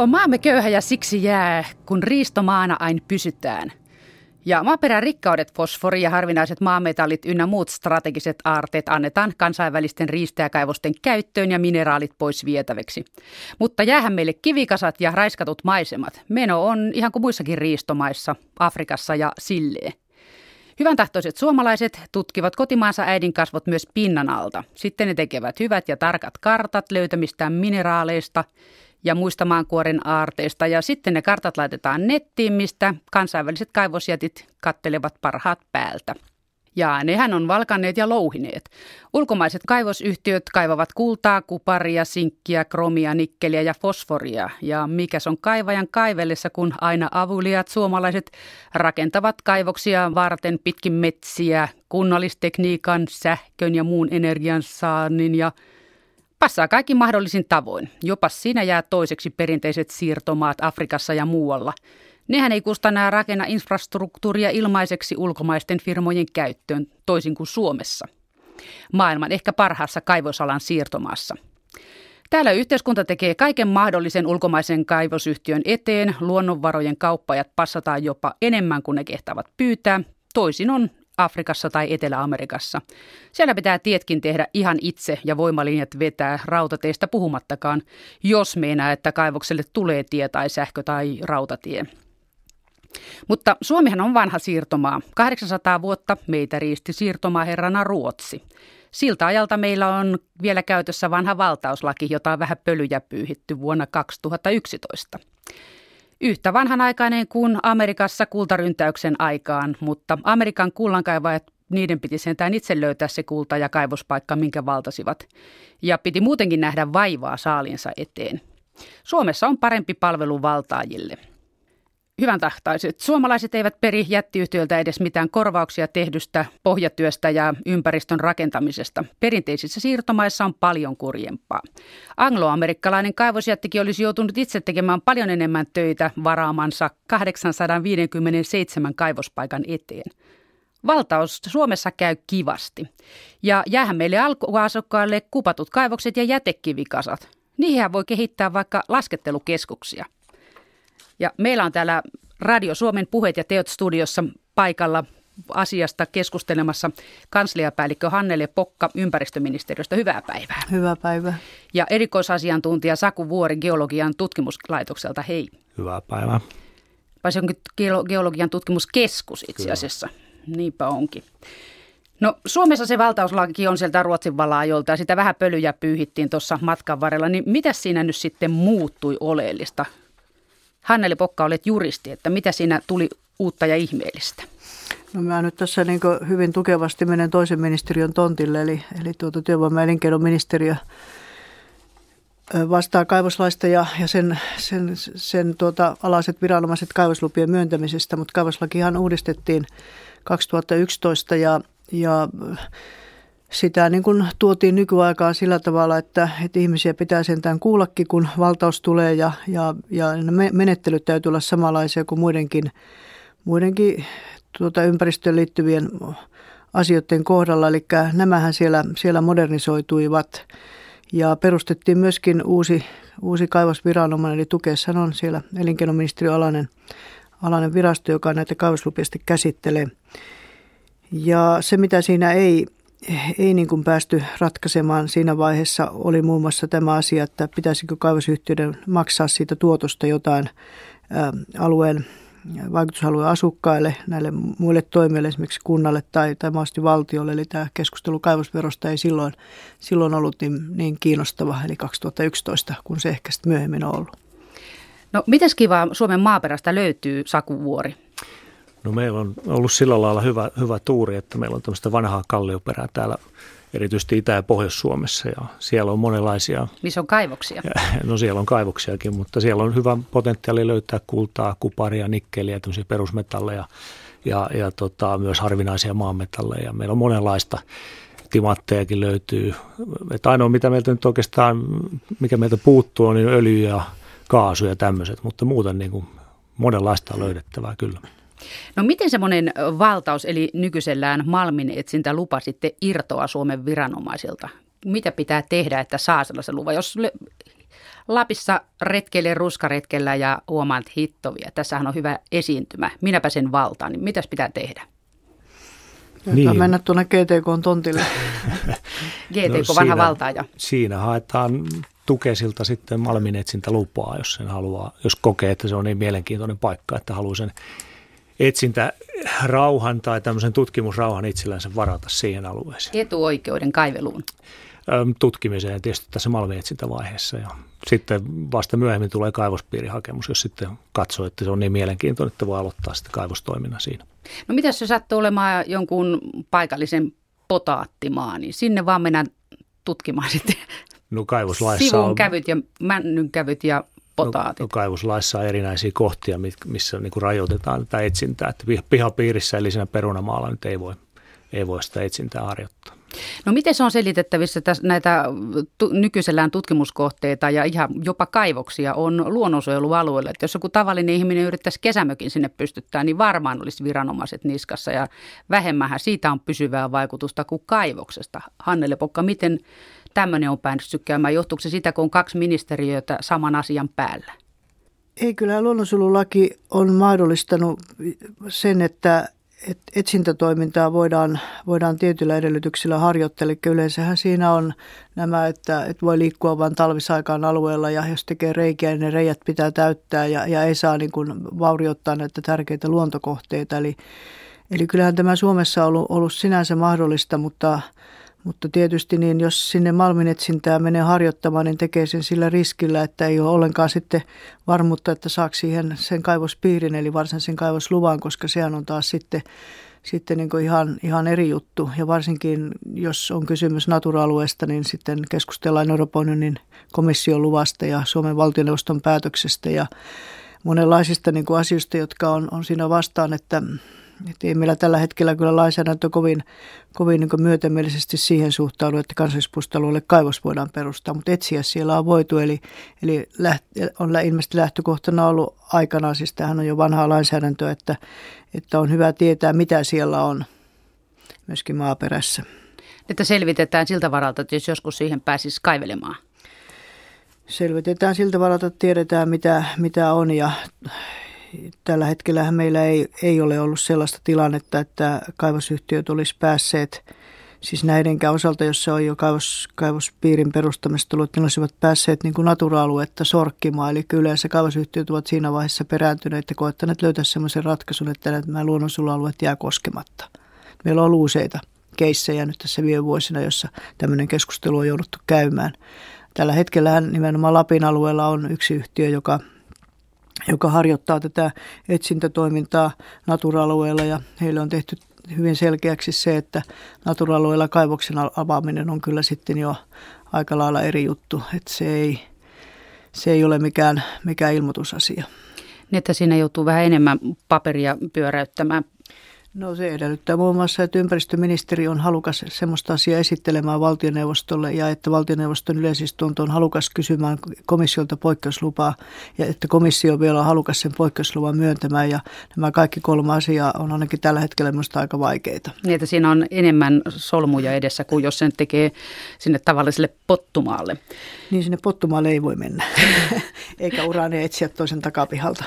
On maamme köyhä ja siksi jää, kun riistomaana aina pysytään. Ja maaperän rikkaudet, fosfori ja harvinaiset maametallit ynnä muut strategiset aarteet annetaan kansainvälisten riistäjäkaivosten käyttöön ja mineraalit pois vietäväksi. Mutta jäähän meille kivikasat ja raiskatut maisemat. Meno on ihan kuin muissakin riistomaissa, Afrikassa ja silleen. Hyvän tahtoiset suomalaiset tutkivat kotimaansa äidin kasvot myös pinnan alta. Sitten ne tekevät hyvät ja tarkat kartat löytämistään mineraaleista ja muista maankuoren aarteista. Ja sitten ne kartat laitetaan nettiin, mistä kansainväliset kaivosjätit kattelevat parhaat päältä. Ja nehän on valkanneet ja louhineet. Ulkomaiset kaivosyhtiöt kaivavat kultaa, kuparia, sinkkiä, kromia, nikkeliä ja fosforia. Ja mikä on kaivajan kaivellessa, kun aina avuliat suomalaiset rakentavat kaivoksia varten pitkin metsiä, kunnallistekniikan, sähkön ja muun energian saannin ja passaa kaikki mahdollisin tavoin. Jopa siinä jää toiseksi perinteiset siirtomaat Afrikassa ja muualla – Nehän ei kustanna rakenna infrastruktuuria ilmaiseksi ulkomaisten firmojen käyttöön, toisin kuin Suomessa. Maailman ehkä parhaassa kaivosalan siirtomaassa. Täällä yhteiskunta tekee kaiken mahdollisen ulkomaisen kaivosyhtiön eteen. Luonnonvarojen kauppajat passataan jopa enemmän kuin ne kehtaavat pyytää. Toisin on Afrikassa tai Etelä-Amerikassa. Siellä pitää tietkin tehdä ihan itse ja voimalinjat vetää rautateistä puhumattakaan, jos meinaa, että kaivokselle tulee tie tai sähkö tai rautatie. Mutta Suomihan on vanha siirtomaa. 800 vuotta meitä riisti siirtomaaherrana Ruotsi. Siltä ajalta meillä on vielä käytössä vanha valtauslaki, jota on vähän pölyjä pyyhitty vuonna 2011. Yhtä vanhanaikainen kuin Amerikassa kultaryntäyksen aikaan, mutta Amerikan kullankaivajat niiden piti sentään itse löytää se kulta ja kaivospaikka, minkä valtasivat. Ja piti muutenkin nähdä vaivaa saalinsa eteen. Suomessa on parempi palvelu valtaajille – hyvän tahtaiset. Suomalaiset eivät peri jättiyhtiöltä edes mitään korvauksia tehdystä pohjatyöstä ja ympäristön rakentamisesta. Perinteisissä siirtomaissa on paljon kurjempaa. Angloamerikkalainen kaivosjättikin olisi joutunut itse tekemään paljon enemmän töitä varaamansa 857 kaivospaikan eteen. Valtaus Suomessa käy kivasti. Ja jäähän meille alkuasukkaille kupatut kaivokset ja jätekivikasat. Niihin voi kehittää vaikka laskettelukeskuksia – ja meillä on täällä Radio Suomen puheet ja teot studiossa paikalla asiasta keskustelemassa kansliapäällikkö Hannele Pokka ympäristöministeriöstä. Hyvää päivää. Hyvää päivää. Ja erikoisasiantuntija Saku Vuori Geologian tutkimuslaitokselta. Hei. Hyvää päivää. Vai se onkin Geologian tutkimuskeskus itse asiassa. Kyllä. Niinpä onkin. No Suomessa se valtauslaki on sieltä Ruotsin valaa-ajolta ja sitä vähän pölyjä pyyhittiin tuossa matkan varrella. Niin mitä siinä nyt sitten muuttui oleellista Hanneli Pokka, olet juristi, että mitä siinä tuli uutta ja ihmeellistä? No mä nyt tässä niin hyvin tukevasti menen toisen ministeriön tontille, eli, eli tuota työvoima- ja elinkeinoministeriö vastaa kaivoslaista ja, ja sen, sen, sen tuota, alaiset viranomaiset kaivoslupien myöntämisestä, mutta kaivoslakihan uudistettiin 2011 ja, ja sitä niin kuin tuotiin nykyaikaan sillä tavalla, että, että ihmisiä pitää sentään kuullakin, kun valtaus tulee ja, ja, ja menettelyt täytyy olla samanlaisia kuin muidenkin, muidenkin tuota ympäristöön liittyvien asioiden kohdalla. Eli nämähän siellä, siellä modernisoituivat ja perustettiin myöskin uusi, uusi kaivosviranomainen, eli Tukessan on siellä elinkeinoministeriön alainen, alainen virasto, joka näitä kaivoslupia käsittelee. Ja se, mitä siinä ei ei niin kuin päästy ratkaisemaan siinä vaiheessa oli muun muassa tämä asia, että pitäisikö kaivosyhtiöiden maksaa siitä tuotosta jotain alueen vaikutusalueen asukkaille, näille muille toimijoille, esimerkiksi kunnalle tai, tai mahdollisesti valtiolle. Eli tämä keskustelu kaivosverosta ei silloin, silloin ollut niin, niin kiinnostava, eli 2011, kun se ehkä sitten myöhemmin on ollut. No, miten kivaa Suomen maaperästä löytyy Sakuvuori? No meillä on ollut sillä lailla hyvä, hyvä tuuri, että meillä on tämmöistä vanhaa kallioperää täällä erityisesti Itä- ja Pohjois-Suomessa ja siellä on monenlaisia. Missä on kaivoksia? No siellä on kaivoksiakin, mutta siellä on hyvä potentiaali löytää kultaa, kuparia, nikkeliä, tämmöisiä perusmetalleja ja, ja tota, myös harvinaisia maanmetalleja. Meillä on monenlaista timanttejakin löytyy. Että ainoa mitä meiltä nyt oikeastaan, mikä meiltä puuttuu on niin öljy ja kaasu ja tämmöiset, mutta muuten niin kuin monenlaista on löydettävää kyllä. No miten semmoinen valtaus, eli nykyisellään malminetsintä lupa sitten irtoa Suomen viranomaisilta? Mitä pitää tehdä, että saa sellaisen luvan? Jos Lapissa retkeille ruskaretkellä ja huomaan, että hittovia. Tässähän on hyvä esiintymä. Minäpä sen valtaan, niin mitäs pitää tehdä? Niin. mennä tuonne GTK-tontille. GTK, no, vanha siinä, valtaaja. Siinä haetaan tukesilta sitten malminetsintä lupaa, jos sen haluaa, jos kokee, että se on niin mielenkiintoinen paikka, että haluaa sen etsintä rauhan tai tämmöisen tutkimusrauhan itsellänsä varata siihen alueeseen. Etuoikeuden kaiveluun. Tutkimiseen tietysti tässä malmietsintävaiheessa ja sitten vasta myöhemmin tulee kaivospiirihakemus, jos sitten katsoo, että se on niin mielenkiintoinen, että voi aloittaa sitten kaivostoiminnan siinä. No mitä se sattuu olemaan jonkun paikallisen potaattimaa, niin sinne vaan mennään tutkimaan sitten no, kaivoslaissa sivun on, kävyt ja männyn kävyt ja potaatit. No, no kaivoslaissa on erinäisiä kohtia, missä niin kuin rajoitetaan tätä etsintää. Että pihapiirissä eli siinä perunamaalla nyt ei voi, ei voi sitä etsintää harjoittaa. No miten se on selitettävissä että näitä tu- nykyisellään tutkimuskohteita ja ihan jopa kaivoksia on luonnonsuojelualueella? Että jos joku tavallinen ihminen yrittäisi kesämökin sinne pystyttää, niin varmaan olisi viranomaiset niskassa ja vähemmän siitä on pysyvää vaikutusta kuin kaivoksesta. Hannele Pokka, miten tämmöinen on päässyt käymään? Johtuuko se sitä, kun on kaksi ministeriötä saman asian päällä? Ei, kyllä luonnonsuojelulaki on mahdollistanut sen, että että etsintätoimintaa voidaan, voidaan tietyillä edellytyksillä harjoittaa. Eli yleensähän siinä on nämä, että, että voi liikkua vain talvisaikaan alueella ja jos tekee reikiä, niin ne reijät pitää täyttää ja, ja ei saa niin kuin vaurioittaa näitä tärkeitä luontokohteita. Eli, eli kyllähän tämä Suomessa on ollut, ollut sinänsä mahdollista, mutta – mutta tietysti niin, jos sinne malminetsintää menee harjoittamaan, niin tekee sen sillä riskillä, että ei ole ollenkaan sitten varmuutta, että saako siihen sen kaivospiirin, eli varsinaisen kaivosluvan, koska sehän on taas sitten, sitten niin kuin ihan, ihan eri juttu. Ja varsinkin, jos on kysymys natura-alueesta, niin sitten keskustellaan Euroopan unionin komission luvasta ja Suomen valtioneuvoston päätöksestä ja monenlaisista niin kuin asioista, jotka on, on siinä vastaan, että et ei meillä tällä hetkellä kyllä lainsäädäntö kovin, kovin niin myötämielisesti siihen suhtaudu, että kansallispuistoalueelle kaivos voidaan perustaa, mutta etsiä siellä on voitu. Eli, eli läht, on ilmeisesti lähtökohtana ollut aikanaan, siis tämähän on jo vanhaa lainsäädäntöä, että, että on hyvä tietää, mitä siellä on myöskin maaperässä. Että selvitetään siltä varalta, että jos joskus siihen pääsisi kaivelemaan. Selvitetään siltä varalta, että tiedetään mitä, mitä on ja tällä hetkellä meillä ei, ei ole ollut sellaista tilannetta, että kaivosyhtiöt olisi päässeet, siis näidenkään osalta, jos se on jo kaivos, kaivospiirin perustamista tullut, että ne olisivat päässeet niin natura-aluetta sorkkimaan. Eli yleensä kaivosyhtiöt ovat siinä vaiheessa perääntyneet ja koettaneet löytää sellaisen ratkaisun, että nämä luonnonsuojelualueet jää koskematta. Meillä on ollut useita keissejä nyt tässä viime vuosina, jossa tämmöinen keskustelu on jouduttu käymään. Tällä hetkellä nimenomaan Lapin alueella on yksi yhtiö, joka joka harjoittaa tätä etsintätoimintaa natura-alueella ja heille on tehty hyvin selkeäksi se, että natura-alueella kaivoksen avaaminen on kyllä sitten jo aika lailla eri juttu, että se ei, se ei ole mikään, mikään ilmoitusasia. Niin, että siinä joutuu vähän enemmän paperia pyöräyttämään No se edellyttää muun muassa, että ympäristöministeri on halukas sellaista asiaa esittelemään valtioneuvostolle ja että valtioneuvoston yleisistunto on halukas kysymään komissiolta poikkeuslupaa ja että komissio vielä on halukas sen poikkeusluvan myöntämään ja nämä kaikki kolme asiaa on ainakin tällä hetkellä minusta aika vaikeita. Niin, että siinä on enemmän solmuja edessä kuin jos sen tekee sinne tavalliselle pottumaalle. Niin sinne pottumaalle ei voi mennä, eikä uraania etsiä toisen takapihalta.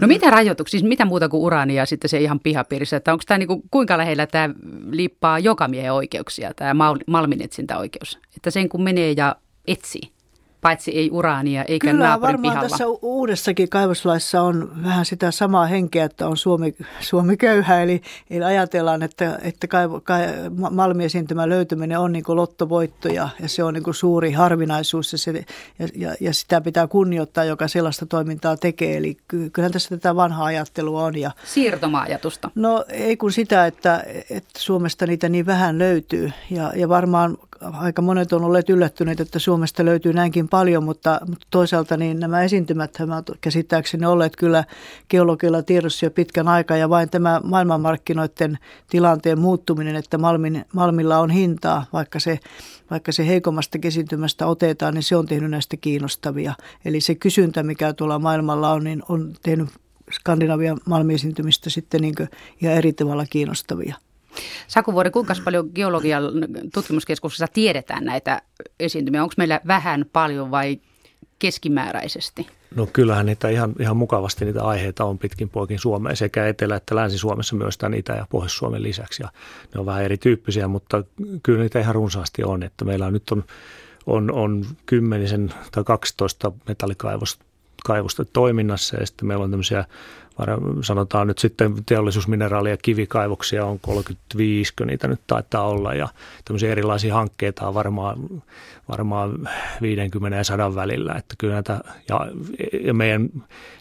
No mitä rajoituksia, siis mitä muuta kuin uraania sitten se ihan pihapiirissä, että onko tämä niinku, kuinka lähellä tämä liippaa joka miehen oikeuksia, tämä malminetsintäoikeus, että sen kun menee ja etsii? Paitsi ei uraania eikä Kyllä, naapurin varmaan pihalla. tässä uudessakin kaivoslaissa on vähän sitä samaa henkeä, että on Suomi, Suomi köyhä, eli, eli ajatellaan, että, että kaivo, kai, malmiesiintymän löytyminen on niin lottovoitto ja, ja se on niin suuri harvinaisuus ja, se, ja, ja, ja sitä pitää kunnioittaa, joka sellaista toimintaa tekee. Eli kyllähän tässä tätä vanhaa ajattelua on. Ja, Siirtomaajatusta. No ei kun sitä, että, että Suomesta niitä niin vähän löytyy ja, ja varmaan aika monet on olleet yllättyneet, että Suomesta löytyy näinkin paljon, mutta, mutta toisaalta niin nämä esiintymät ovat käsittääkseni olleet kyllä geologilla tiedossa jo pitkän aikaa ja vain tämä maailmanmarkkinoiden tilanteen muuttuminen, että Malmin, Malmilla on hintaa, vaikka se, vaikka se heikommasta kesintymästä otetaan, niin se on tehnyt näistä kiinnostavia. Eli se kysyntä, mikä tuolla maailmalla on, niin on tehnyt Skandinavian malmiesiintymistä sitten niin ihan eri tavalla kiinnostavia. Sakuvuori, kuinka paljon geologian tutkimuskeskuksessa tiedetään näitä esiintymiä? Onko meillä vähän, paljon vai keskimääräisesti? No kyllähän niitä ihan, ihan mukavasti niitä aiheita on pitkin poikin Suomea sekä Etelä- että Länsi-Suomessa myös tämän Itä- ja Pohjois-Suomen lisäksi. Ja ne on vähän erityyppisiä, mutta kyllä niitä ihan runsaasti on. Että meillä on nyt on, on, on kymmenisen tai 12 metallikaivosta kaivosta toiminnassa ja sitten meillä on tämmöisiä sanotaan nyt sitten teollisuusmineraali- ja kivikaivoksia on 35, niitä nyt taitaa olla ja tämmöisiä erilaisia hankkeita on varmaan, varmaan 50 ja 100 välillä, että kyllä näitä, ja, ja meidän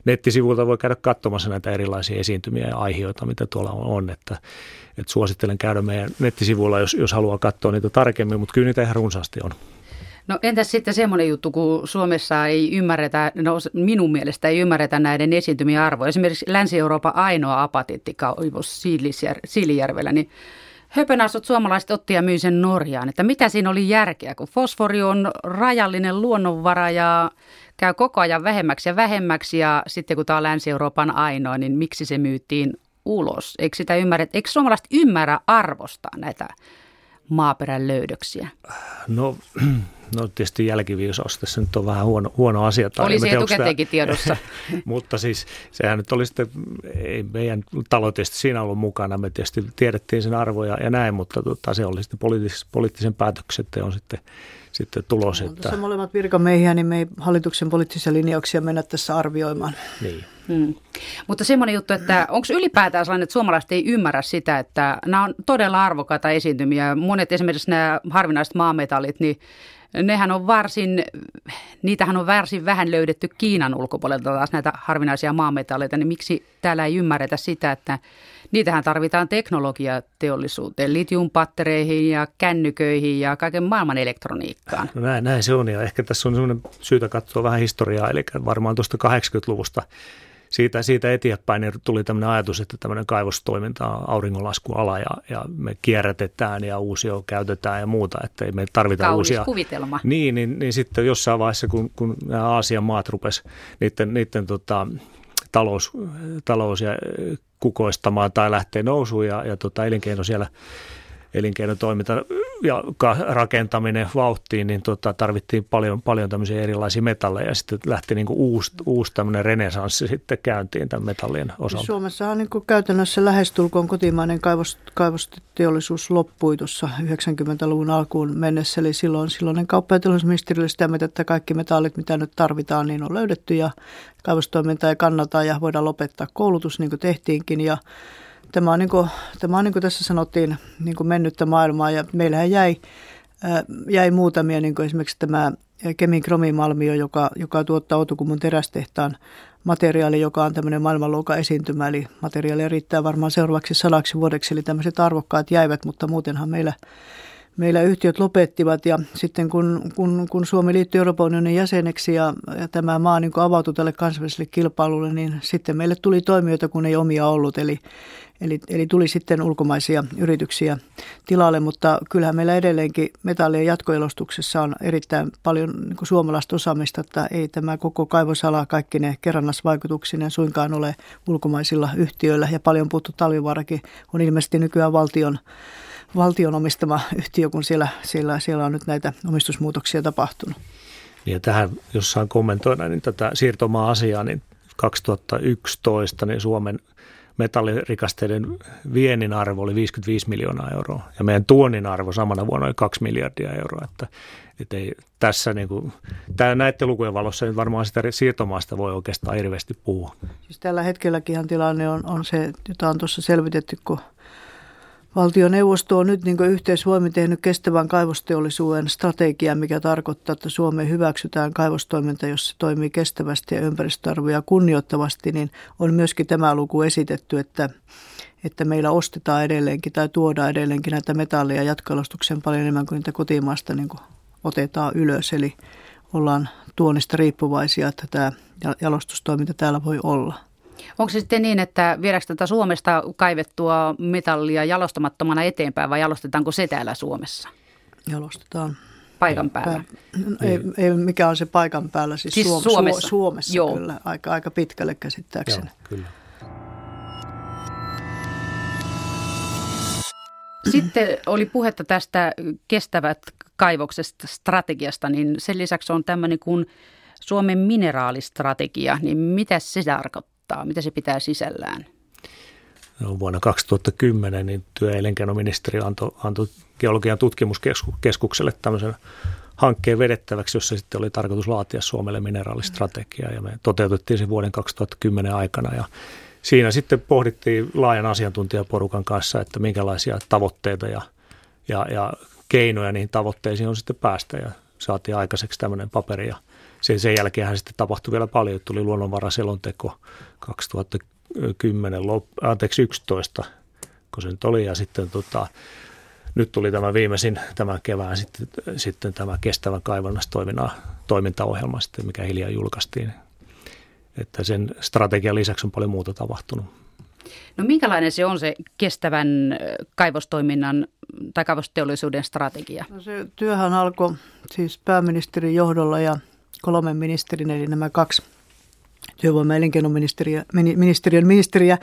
nettisivuilta voi käydä katsomassa näitä erilaisia esiintymiä ja aiheita, mitä tuolla on, että, että suosittelen käydä meidän nettisivuilla, jos, jos haluaa katsoa niitä tarkemmin, mutta kyllä niitä ihan runsaasti on. No entäs sitten semmoinen juttu, kun Suomessa ei ymmärretä, no minun mielestä ei ymmärretä näiden esiintymien arvoa. Esimerkiksi Länsi-Euroopan ainoa apatiittikaivos Siilijärvellä, niin höpönasut suomalaiset otti ja myi sen Norjaan. Että mitä siinä oli järkeä, kun fosfori on rajallinen luonnonvara ja käy koko ajan vähemmäksi ja vähemmäksi ja sitten kun tämä on Länsi-Euroopan ainoa, niin miksi se myytiin ulos? Eikö sitä ymmärrä, eikö suomalaiset ymmärrä arvostaa näitä maaperän löydöksiä? No No tietysti jälkiviisaus tässä nyt on vähän huono, huono asia. Tai Oli se etukäteenkin tiedossa. mutta siis sehän nyt oli sitten, ei meidän talo tietysti siinä ollut mukana, me tietysti tiedettiin sen arvoja ja näin, mutta tota, se oli sitten poliittis, poliittisen päätöksen on sitten, sitten tulos. No, että... molemmat virkamiehiä, niin me ei hallituksen poliittisia linjauksia mennä tässä arvioimaan. Niin. Hmm. Mutta semmoinen juttu, että onko ylipäätään sellainen, että suomalaiset ei ymmärrä sitä, että nämä on todella arvokkaita esiintymiä. Monet esimerkiksi nämä harvinaiset maametallit, niin nehän on varsin, niitähän on varsin vähän löydetty Kiinan ulkopuolelta taas näitä harvinaisia maametalleita, niin miksi täällä ei ymmärretä sitä, että niitähän tarvitaan teknologiateollisuuteen, litiumpattereihin ja kännyköihin ja kaiken maailman elektroniikkaan. No näin, näin se on ja ehkä tässä on syytä katsoa vähän historiaa, eli varmaan tuosta 80-luvusta siitä, siitä eteenpäin niin tuli tämmöinen ajatus, että tämmöinen kaivostoiminta on auringonlaskuala ja, ja me kierrätetään ja uusio käytetään ja muuta, että ei me tarvita Kaunis uusia. kuvitelma. Niin, niin, niin, sitten jossain vaiheessa, kun, kun nämä Aasian maat rupes niiden, niiden tota, talous, talous ja kukoistamaan tai lähtee nousuun ja, ja tota, elinkeino siellä elinkeinotoiminta ja rakentaminen vauhtiin, niin tota, tarvittiin paljon, paljon tämmöisiä erilaisia metalleja. Ja sitten lähti niin kuin uusi, uusi tämmöinen renesanssi sitten käyntiin tämän metallien osalta. Suomessa on niin kuin käytännössä lähestulkoon kotimainen kaivos, kaivosteollisuus loppui tuossa 90-luvun alkuun mennessä, eli silloin silloinen kauppa- ja teollisuusministeriö sitä mieltä, että kaikki metallit, mitä nyt tarvitaan, niin on löydetty ja kaivostoiminta ei kannata ja voidaan lopettaa koulutus niin kuin tehtiinkin. Ja Tämä on, niin kuin, tämä on niin kuin tässä sanottiin niin kuin mennyttä maailmaa ja meillähän jäi, jäi muutamia, niin kuin esimerkiksi tämä Kemin kromimalmio, joka, joka tuottaa Outokummun terästehtaan materiaali, joka on tämmöinen maailmanluokan esiintymä, eli materiaalia riittää varmaan seuraavaksi sadaksi vuodeksi, eli tämmöiset arvokkaat jäivät, mutta muutenhan meillä meillä yhtiöt lopettivat ja sitten kun, kun, kun Suomi liittyi Euroopan unionin jäseneksi ja, ja tämä maa niin avautui tälle kansainväliselle kilpailulle, niin sitten meille tuli toimijoita, kun ei omia ollut. Eli, eli, eli tuli sitten ulkomaisia yrityksiä tilalle, mutta kyllähän meillä edelleenkin metallien jatkoelostuksessa on erittäin paljon niin suomalaista osaamista, että ei tämä koko kaivosala kaikki ne kerrannasvaikutuksineen suinkaan ole ulkomaisilla yhtiöillä ja paljon puhuttu talvivaarakin on ilmeisesti nykyään valtion valtion omistama yhtiö, kun siellä, siellä, siellä on nyt näitä omistusmuutoksia tapahtunut. Ja tähän, jos saan kommentoida, niin tätä siirtomaa-asiaa, niin 2011 niin Suomen metallirikasteiden viennin arvo oli 55 miljoonaa euroa ja meidän tuonnin arvo samana vuonna oli 2 miljardia euroa. Että, että ei tässä niin kuin, tämä näiden lukujen valossa niin varmaan sitä siirtomaasta voi oikeastaan hirveästi puhua. Siis tällä hetkelläkin tilanne on, on se, jota on tuossa selvitetty, kun Valtioneuvosto on nyt niin yhteisvoimin tehnyt kestävän kaivosteollisuuden strategian, mikä tarkoittaa, että Suomeen hyväksytään kaivostoiminta, jos se toimii kestävästi ja ympäristöarvoja kunnioittavasti, niin on myöskin tämä luku esitetty, että, että meillä ostetaan edelleenkin tai tuodaan edelleenkin näitä metalleja jatkoalustuksen paljon enemmän kuin niitä kotimaasta niin kuin otetaan ylös. Eli ollaan tuonnista riippuvaisia, että tämä jalostustoiminta täällä voi olla. Onko se sitten niin, että viedäänkö tätä Suomesta kaivettua metallia jalostamattomana eteenpäin vai jalostetaanko se täällä Suomessa? Jalostetaan. Paikan päällä? Ei, ei, mikä on se paikan päällä? Siis, siis Suom- Suomessa, Suomessa Joo. kyllä, aika, aika pitkälle käsittääkseni. Joo, kyllä. Sitten oli puhetta tästä kestävät kaivoksesta strategiasta, niin sen lisäksi on tämmöinen kuin Suomen mineraalistrategia, niin mitä se tarkoittaa? Mitä se pitää sisällään? No, vuonna 2010 niin työ- ja antoi, antoi geologian tutkimuskeskukselle tämmöisen hankkeen vedettäväksi, jossa sitten oli tarkoitus laatia Suomelle mineraalistrategia ja me toteutettiin se vuoden 2010 aikana. Ja siinä sitten pohdittiin laajan asiantuntijaporukan kanssa, että minkälaisia tavoitteita ja, ja, ja keinoja niihin tavoitteisiin on sitten päästä. Ja saatiin aikaiseksi tämmöinen paperi ja sen, sen jälkeen sitten tapahtui vielä paljon, tuli luonnonvaraselonteko 2010, lop, anteeksi 11, kun se nyt oli ja sitten tota, nyt tuli tämä viimeisin tämän kevään sitten, sitten tämä kestävän kaivannaistoiminnan toimintaohjelma sitten, mikä hiljaa julkaistiin. Että sen strategian lisäksi on paljon muuta tapahtunut. No minkälainen se on se kestävän kaivostoiminnan tai kaivosteollisuuden strategia? No se työhän alkoi siis pääministerin johdolla ja kolmen ministerin, eli nämä kaksi työvoima- ja elinkeinoministeriön ministeriä,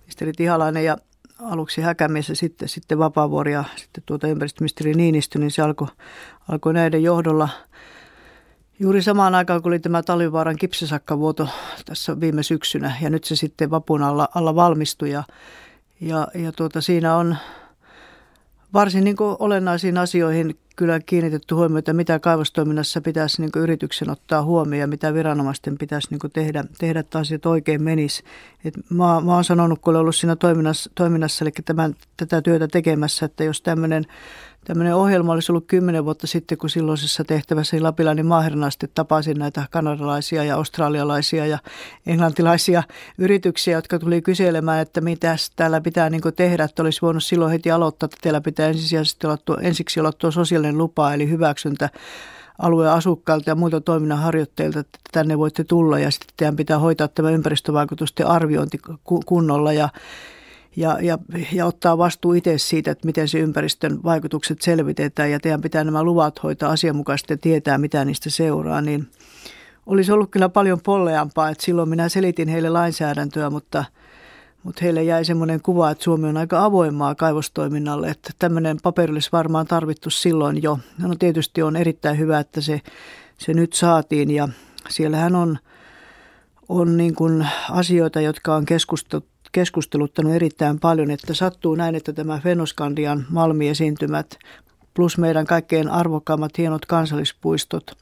ministeri Tihalainen ja aluksi Häkämies ja sitten, sitten Vapaavuori ja sitten tuota ympäristöministeri Niinistö, niin se alkoi, alkoi näiden johdolla. Juuri samaan aikaan, kun oli tämä Talvivaaran kipsisakkavuoto tässä viime syksynä ja nyt se sitten vapun alla, alla valmistui ja, ja, ja tuota, siinä on varsin niin olennaisiin asioihin kyllä kiinnitetty huomiota, mitä kaivostoiminnassa pitäisi niin yrityksen ottaa huomioon ja mitä viranomaisten pitäisi niin tehdä, tehdä, että asiat oikein menisi. Et mä, mä oon sanonut, kun olen ollut siinä toiminnassa, toiminnassa eli tämän, tätä työtä tekemässä, että jos tämmöinen Tämmöinen ohjelma olisi ollut kymmenen vuotta sitten, kun silloisessa tehtävässä Lapilainen maahernaasti tapasin näitä kanadalaisia ja australialaisia ja englantilaisia yrityksiä, jotka tuli kyselemään, että mitä täällä pitää niin tehdä, että olisi voinut silloin heti aloittaa, että teillä pitää ensisijaisesti olla tuo, ensiksi olla tuo sosiaalinen lupa, eli hyväksyntä alueen asukkailta ja muilta toiminnan harjoitteilta, että tänne voitte tulla ja sitten teidän pitää hoitaa tämä ympäristövaikutusten arviointi kunnolla. Ja ja, ja, ja ottaa vastuu itse siitä, että miten se ympäristön vaikutukset selvitetään. Ja teidän pitää nämä luvat hoitaa asianmukaisesti ja tietää, mitä niistä seuraa, niin olisi ollut kyllä paljon polleampaa, että silloin minä selitin heille lainsäädäntöä, mutta, mutta heille jäi semmoinen kuva, että Suomi on aika avoimaa kaivostoiminnalle, että tämmöinen paperi olisi varmaan tarvittu silloin jo. No tietysti on erittäin hyvä, että se, se nyt saatiin. Ja siellähän on, on niin kuin asioita, jotka on keskusteltu keskusteluttanut erittäin paljon, että sattuu näin, että tämä Fenoskandian malmiesiintymät plus meidän kaikkein arvokkaimmat hienot kansallispuistot,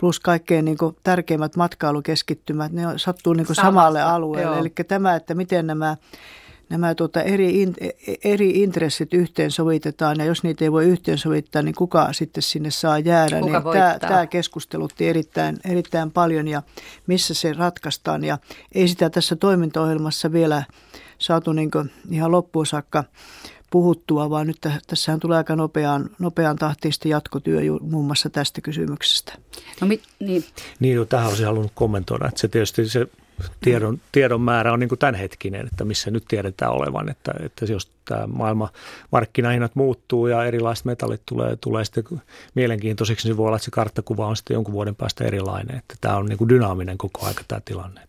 plus kaikkein niin kuin, tärkeimmät matkailukeskittymät, ne sattuu niin kuin, samalle alueelle. Joo. Eli tämä, että miten nämä nämä tuota eri, in, eri intressit yhteensovitetaan ja jos niitä ei voi yhteensovittaa, niin kuka sitten sinne saa jäädä. Kuka niin tämä, tämä keskustelutti erittäin, erittäin paljon ja missä se ratkaistaan ja ei sitä tässä toimintaohjelmassa vielä saatu niin ihan loppuun saakka puhuttua, vaan nyt tässähän tulee aika nopeaan, nopeaan tahtiin jatkotyö muun muassa tästä kysymyksestä. No, mi, niin. niin, no, tähän olisin halunnut kommentoida, että se tietysti se tiedon, tiedon määrä on niin kuin tämänhetkinen, että missä nyt tiedetään olevan, että, että jos tämä maailma markkinahinnat muuttuu ja erilaiset metallit tulee, tulee sitten mielenkiintoisiksi, niin voi olla, että se karttakuva on sitten jonkun vuoden päästä erilainen, että tämä on niin kuin dynaaminen koko aika tämä tilanne.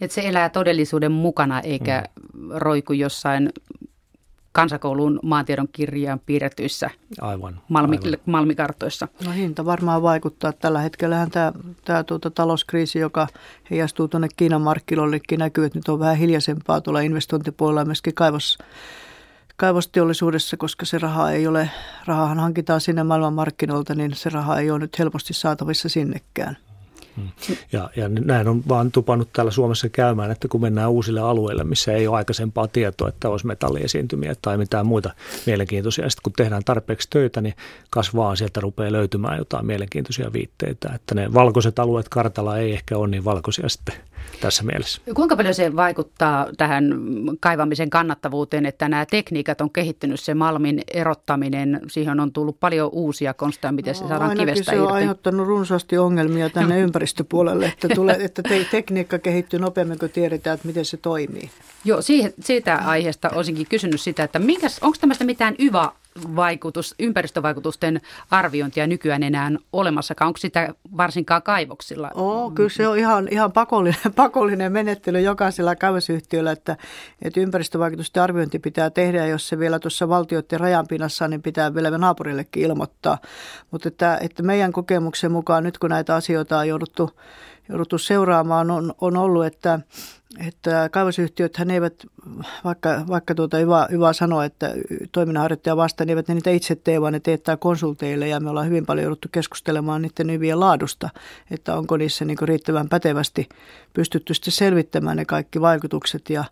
Että se elää todellisuuden mukana eikä mm. roiku jossain kansakoulun maantiedon kirjaan piirretyissä aivan, malmi, aivan. malmikartoissa. No hinta varmaan vaikuttaa. Tällä hetkellähän tämä, tämä tuota, talouskriisi, joka heijastuu tuonne Kiinan markkinoillekin, näkyy, että nyt on vähän hiljaisempaa tuolla investointipuolella myöskin kaivos, kaivosteollisuudessa, koska se raha ei ole, rahahan hankitaan sinne maailmanmarkkinoilta, niin se raha ei ole nyt helposti saatavissa sinnekään. Mm. Ja, ja näin on vaan tupannut täällä Suomessa käymään, että kun mennään uusille alueille, missä ei ole aikaisempaa tietoa, että olisi metalliesiintymiä tai mitään muita mielenkiintoisia. Sitten kun tehdään tarpeeksi töitä, niin kasvaa sieltä rupeaa löytymään jotain mielenkiintoisia viitteitä. Että ne valkoiset alueet kartalla ei ehkä ole niin valkoisia sitten tässä mielessä. Kuinka paljon se vaikuttaa tähän kaivamisen kannattavuuteen, että nämä tekniikat on kehittynyt, se malmin erottaminen, siihen on tullut paljon uusia konsteja, miten se no, saadaan kivestä se on aiheuttanut runsaasti ongelmia tänne no. ympäristöpuolelle, että, tulee, että te, tekniikka kehittyy nopeammin kuin tiedetään, että miten se toimii. Joo, siihen, siitä aiheesta olisinkin kysynyt sitä, että onko tämmöistä mitään YVA vaikutus, ympäristövaikutusten arviointia nykyään enää olemassakaan? Onko sitä varsinkaan kaivoksilla? Oo, kyllä se on ihan, ihan pakollinen, pakollinen menettely jokaisella kaivosyhtiöllä, että, että ympäristövaikutusten arviointi pitää tehdä, jos se vielä tuossa valtioiden rajanpinnassa, niin pitää vielä naapurillekin ilmoittaa. Mutta että, että meidän kokemuksen mukaan nyt kun näitä asioita on jouduttu jouduttu seuraamaan, on, on ollut, että, että kaivosyhtiöt hän eivät, vaikka, vaikka tuota Yva, Yva sanoi, että toiminnanharjoittaja vastaan, niin eivät ne niitä itse tee, vaan ne teettää konsulteille ja me ollaan hyvin paljon jouduttu keskustelemaan niiden hyvien laadusta, että onko niissä niin riittävän pätevästi pystytty sitten selvittämään ne kaikki vaikutukset ja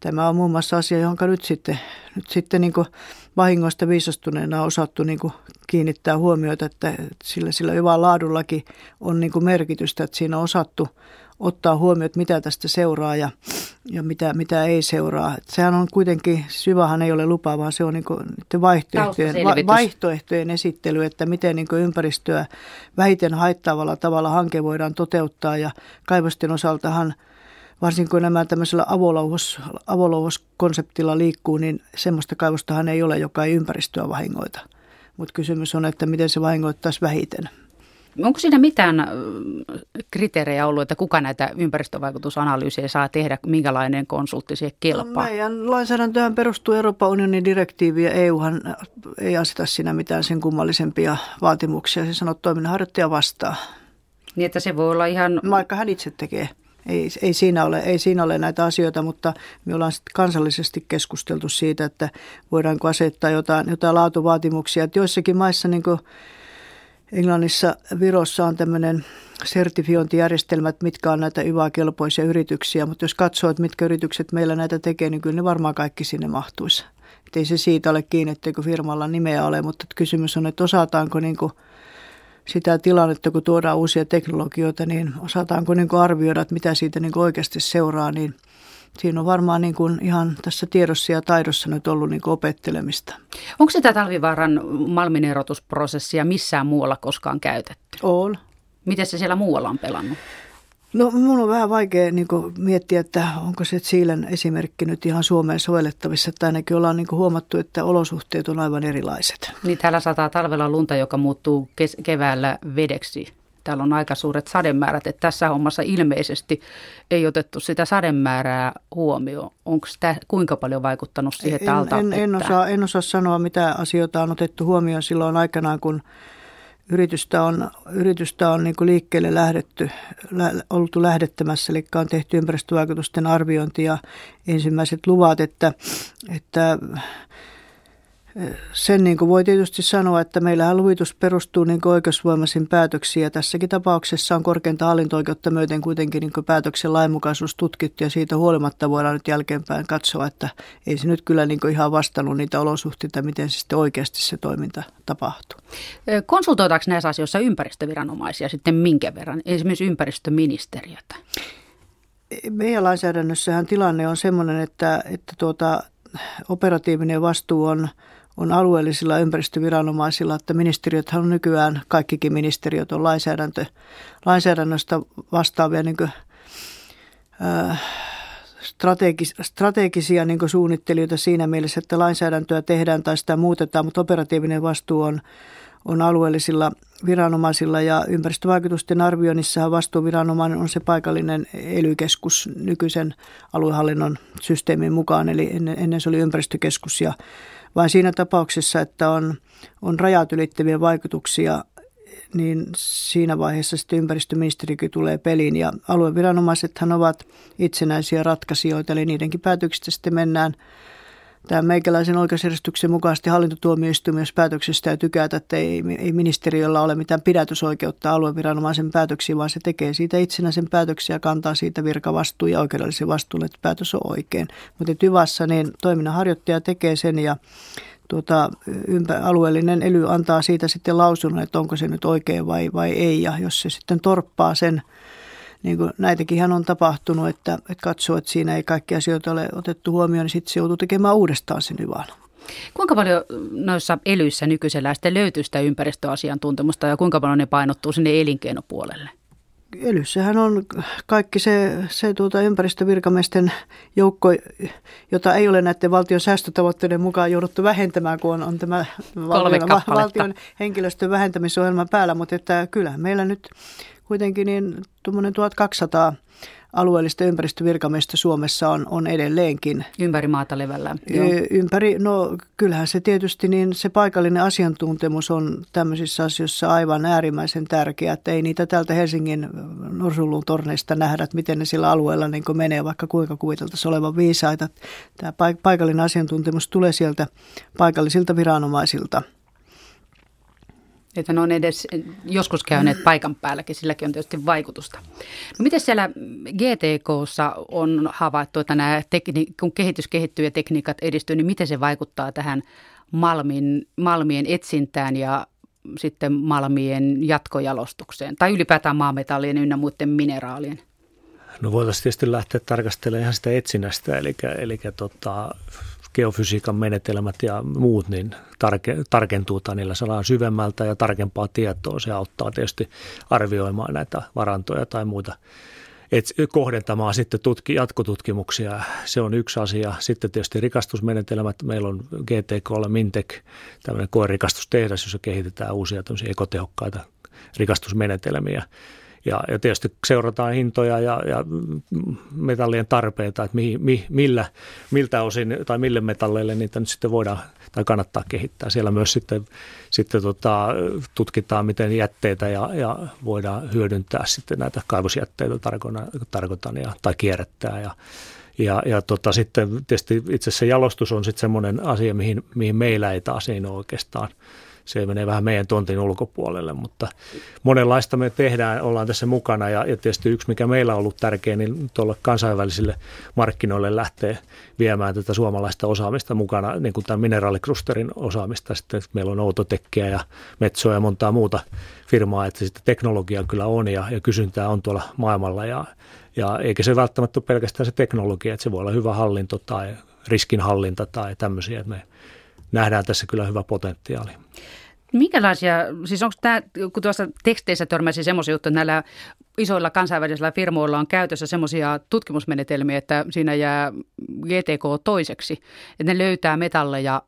Tämä on muun muassa asia, johon nyt sitten, nyt sitten niin vahingoista viisastuneena on osattu niin kiinnittää huomiota, että sillä, sillä hyvää laadullakin on niin merkitystä, että siinä on osattu ottaa huomioon, että mitä tästä seuraa ja, ja mitä, mitä ei seuraa. Että sehän on kuitenkin, syvähän ei ole lupa, vaan se on niin vaihtoehtojen, va, vaihtoehtojen esittely, että miten niin ympäristöä vähiten haittaavalla tavalla hanke voidaan toteuttaa. Ja kaivosten osaltahan – varsinkin kun nämä tämmöisellä avolouhos, avolouhoskonseptilla liikkuu, niin semmoista kaivostahan ei ole, joka ei ympäristöä vahingoita. Mutta kysymys on, että miten se vahingoittaisi vähiten. Onko siinä mitään kriteerejä ollut, että kuka näitä ympäristövaikutusanalyysiä saa tehdä, minkälainen konsultti siihen kelpaa? No meidän lainsäädäntöhän perustuu Euroopan unionin direktiiviin ja EUhan ei aseta siinä mitään sen kummallisempia vaatimuksia. Se sanoo toiminnanharjoittaja vastaa. Niin, että se voi olla ihan... Vaikka hän itse tekee ei, ei, siinä ole, ei siinä ole näitä asioita, mutta me ollaan kansallisesti keskusteltu siitä, että voidaanko asettaa jotain, jotain laatuvaatimuksia. Että joissakin maissa, niin kuin Englannissa, Virossa on tämmöinen sertifiointijärjestelmä, että mitkä on näitä YVA-kelpoisia yrityksiä, mutta jos katsoo, että mitkä yritykset meillä näitä tekee, niin kyllä ne varmaan kaikki sinne mahtuisi. Että ei se siitä ole kiinni, etteikö firmalla nimeä ole, mutta kysymys on, että osataanko niin kuin – sitä tilannetta, kun tuodaan uusia teknologioita, niin osataanko niin kuin arvioida, että mitä siitä niin kuin oikeasti seuraa, niin siinä on varmaan niin kuin ihan tässä tiedossa ja taidossa nyt ollut niin kuin opettelemista. Onko sitä Talvivaaran malminerotusprosessia missään muualla koskaan käytetty? On. Miten se siellä muualla on pelannut? No mun on vähän vaikea niin miettiä, että onko se Siilen esimerkki nyt ihan Suomeen sovellettavissa. Että ainakin ollaan niin huomattu, että olosuhteet on aivan erilaiset. Niin täällä sataa talvella lunta, joka muuttuu kes- keväällä vedeksi. Täällä on aika suuret sademäärät, että tässä hommassa ilmeisesti ei otettu sitä sademäärää huomioon. Onko tämä kuinka paljon vaikuttanut siihen, että en, en, en, osaa, en osaa sanoa, mitä asioita on otettu huomioon silloin aikanaan, kun yritystä on, yritystä on niin liikkeelle lähdetty, lä, oltu lähdettämässä, eli on tehty ympäristövaikutusten arviointi ja ensimmäiset luvat, että, että sen niin kuin voi tietysti sanoa, että meillähän luvitus perustuu niin oikeusvoimaisiin päätöksiin ja tässäkin tapauksessa on korkeinta hallinto-oikeutta myöten kuitenkin niin päätöksen lainmukaisuus tutkittu ja siitä huolimatta voidaan nyt jälkeenpäin katsoa, että ei se nyt kyllä niin ihan vastannut niitä olosuhteita, miten se sitten oikeasti se toiminta tapahtuu. Konsultoitaanko näissä asioissa ympäristöviranomaisia sitten minkä verran, esimerkiksi ympäristöministeriötä? Meidän lainsäädännössähän tilanne on sellainen, että, että tuota, operatiivinen vastuu on on alueellisilla ympäristöviranomaisilla, että ministeriöthän on nykyään, kaikkikin ministeriöt on lainsäädäntö, lainsäädännöstä vastaavia niin kuin, strategis, strategisia niin suunnittelijoita siinä mielessä, että lainsäädäntöä tehdään tai sitä muutetaan, mutta operatiivinen vastuu on, on alueellisilla viranomaisilla ja ympäristövaikutusten arvioinnissa vastuuviranomainen on se paikallinen ely nykyisen aluehallinnon systeemin mukaan, eli ennen, ennen se oli ympäristökeskus ja vain siinä tapauksessa, että on, on rajat ylittäviä vaikutuksia, niin siinä vaiheessa sitten ympäristöministerikin tulee peliin. Ja alueviranomaisethan ovat itsenäisiä ratkaisijoita, eli niidenkin päätöksistä sitten mennään – Tämä meikäläisen oikeusjärjestyksen mukaisesti hallintotuomioistuin myös päätöksestä tykätä, että ei, ei ministeriöllä ole mitään pidätysoikeutta alueviranomaisen päätöksiin, vaan se tekee siitä itsenäisen päätöksiä ja kantaa siitä virkavastuu ja oikeudellisen vastuun, että päätös on oikein. Mutta Tyvassa niin toiminnanharjoittaja tekee sen ja tuota, ympä, alueellinen ely antaa siitä sitten lausunnon, että onko se nyt oikein vai, vai ei. Ja jos se sitten torppaa sen niin kuin näitäkin hän on tapahtunut, että, että katsoo, että siinä ei kaikki asioita ole otettu huomioon, niin sitten se joutuu tekemään uudestaan sen yvan. Kuinka paljon noissa elyissä nykyisellä sitten löytyy sitä ympäristöasiantuntemusta ja kuinka paljon ne painottuu sinne elinkeinopuolelle? Elyssähän on kaikki se, se tuota ympäristövirkamiesten joukko, jota ei ole näiden valtion säästötavoitteiden mukaan jouduttu vähentämään, kun on, on tämä valtion, valtion henkilöstön vähentämisohjelma päällä, mutta että kyllä meillä nyt kuitenkin niin tuommoinen 1200 alueellista ympäristövirkamiestä Suomessa on, on edelleenkin. Ympäri maata levällä. Ympäri, no kyllähän se tietysti, niin se paikallinen asiantuntemus on tämmöisissä asioissa aivan äärimmäisen tärkeä, että ei niitä täältä Helsingin Norsulluun torneista nähdä, että miten ne sillä alueella niin menee, vaikka kuinka kuviteltaisiin olevan viisaita. Tämä paikallinen asiantuntemus tulee sieltä paikallisilta viranomaisilta – että ne on edes joskus käyneet paikan päälläkin, silläkin on tietysti vaikutusta. No miten siellä GTKssa on havaittu, että nämä tekni- kun kehitys kehittyy ja tekniikat edistyy, niin miten se vaikuttaa tähän malmin, malmien etsintään ja sitten malmien jatkojalostukseen tai ylipäätään maametallien ynnä muiden mineraalien? No voitaisiin tietysti lähteä tarkastelemaan ihan sitä etsinnästä, eli, eli tota, geofysiikan menetelmät ja muut niin tarke, tarkentuu tai niillä saadaan syvemmältä ja tarkempaa tietoa. Se auttaa tietysti arvioimaan näitä varantoja tai muita et kohdentamaan sitten tutki, jatkotutkimuksia. Se on yksi asia. Sitten tietysti rikastusmenetelmät. Meillä on GTK, Mintek, tämmöinen koerikastustehdas, jossa kehitetään uusia ekotehokkaita rikastusmenetelmiä. Ja, ja tietysti seurataan hintoja ja, ja metallien tarpeita, että mi, mi, millä, miltä osin tai mille metalleille niitä nyt sitten voidaan tai kannattaa kehittää. Siellä myös sitten, sitten tota, tutkitaan, miten jätteitä ja, ja voidaan hyödyntää sitten näitä kaivosjätteitä tarkoitan ja, tai kierrättää ja, ja, ja tota, sitten tietysti itse asiassa jalostus on sitten semmoinen asia, mihin, mihin meillä ei taas ei ole oikeastaan se menee vähän meidän tontin ulkopuolelle, mutta monenlaista me tehdään, ollaan tässä mukana ja, ja tietysti yksi, mikä meillä on ollut tärkeä, niin tuolla kansainvälisille markkinoille lähtee viemään tätä suomalaista osaamista mukana, niin kuin tämän mineraaliklusterin osaamista. Sitten meillä on Outotekkiä ja Metsoa ja montaa muuta firmaa, että sitä teknologiaa kyllä on ja, ja kysyntää on tuolla maailmalla ja, ja eikä se välttämättä ole pelkästään se teknologia, että se voi olla hyvä hallinto tai riskinhallinta tai tämmöisiä, että me nähdään tässä kyllä hyvä potentiaali. Minkälaisia, siis onko tämä, kun tuossa teksteissä törmäsi semmoisia juttuja, että näillä isoilla kansainvälisillä firmoilla on käytössä semmoisia tutkimusmenetelmiä, että siinä jää GTK toiseksi, että ne löytää metalleja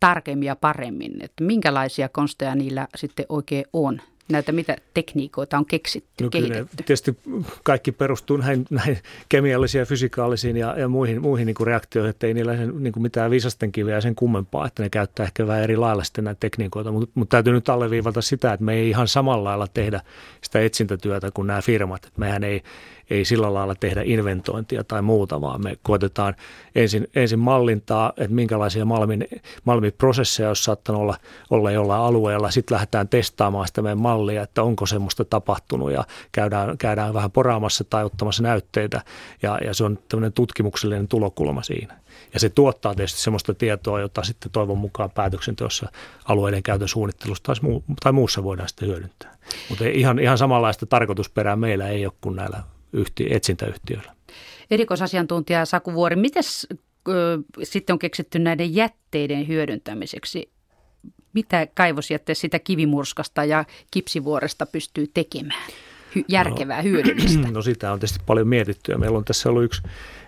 tarkemmin ja paremmin. Että minkälaisia konsteja niillä sitten oikein on? Näitä, mitä tekniikoita on keksitty, no, kehitetty? tietysti kaikki perustuu näihin, näihin kemiallisiin ja fysikaalisiin ja, ja muihin, muihin niin kuin reaktioihin, että ei niillä sen, niin kuin mitään viisasten kiveä sen kummempaa, että ne käyttää ehkä vähän eri lailla sitten näitä tekniikoita, mutta, mutta täytyy nyt alleviivata sitä, että me ei ihan samalla lailla tehdä sitä etsintätyötä kuin nämä firmat. Mehän ei, ei sillä lailla tehdä inventointia tai muuta, vaan me koetetaan ensin, ensin mallintaa, että minkälaisia malmin, malmiprosesseja olisi saattanut olla, olla jollain alueella. Sitten lähdetään testaamaan sitä meidän mallia, että onko semmoista tapahtunut ja käydään, käydään vähän poraamassa tai ottamassa näytteitä ja, ja se on tämmöinen tutkimuksellinen tulokulma siinä. Ja se tuottaa tietysti semmoista tietoa, jota sitten toivon mukaan päätöksenteossa alueiden käytön suunnittelussa tai, muu, tai muussa voidaan sitten hyödyntää. Mutta ihan, ihan samanlaista tarkoitusperää meillä ei ole kuin näillä yhtiö, etsintäyhtiöillä. Erikoisasiantuntija Saku Vuori, miten sitten on keksitty näiden jätteiden hyödyntämiseksi? Mitä kaivosjätteessä sitä kivimurskasta ja kipsivuoresta pystyy tekemään? Hy- järkevää no, hyödyllistä. No sitä on tietysti paljon mietitty ja meillä on tässä ollut yksi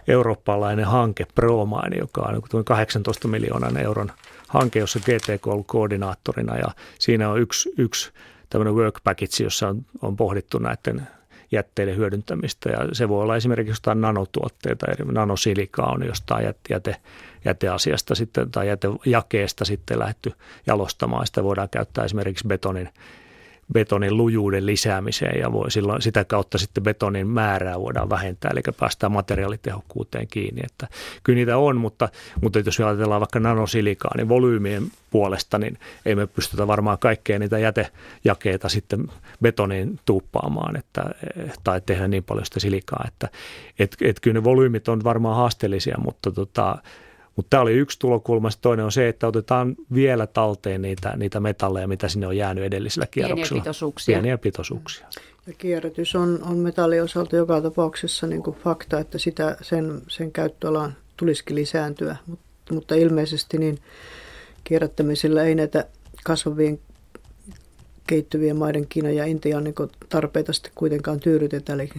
eurooppalainen hanke ProMine, joka on 18 miljoonan euron hanke, jossa GTK on ollut koordinaattorina ja siinä on yksi, yksi tämmöinen work package, jossa on, on pohdittu näiden jätteiden hyödyntämistä. Ja se voi olla esimerkiksi jostain nanotuotteita, nanosilikaa on jostain jäte, jäteasiasta sitten, tai jätejakeesta sitten lähdetty jalostamaan. Sitä voidaan käyttää esimerkiksi betonin betonin lujuuden lisäämiseen ja voi silloin sitä kautta sitten betonin määrää voidaan vähentää, eli päästään materiaalitehokkuuteen kiinni. Että kyllä niitä on, mutta, mutta jos ajatellaan vaikka nanosilikaa, niin volyymien puolesta, niin ei me pystytä varmaan kaikkea niitä jätejakeita sitten betoniin tuuppaamaan että, tai tehdä niin paljon sitä silikaa, että et, et kyllä ne volyymit on varmaan haasteellisia, mutta tota, mutta tämä oli yksi tulokulma. Sitten toinen on se, että otetaan vielä talteen niitä, niitä metalleja, mitä sinne on jäänyt edellisellä kierroksella. Pieniä pitoisuuksia. Pieniä pitoisuuksia. Ja kierrätys on, on metallin osalta joka tapauksessa niin kuin fakta, että sitä, sen, sen käyttöalan tulisikin lisääntyä. Mut, mutta ilmeisesti niin kierrättämisellä ei näitä kasvavien kehittyvien maiden Kiina ja Intian niin tarpeita sitten kuitenkaan tyydytetä. Eli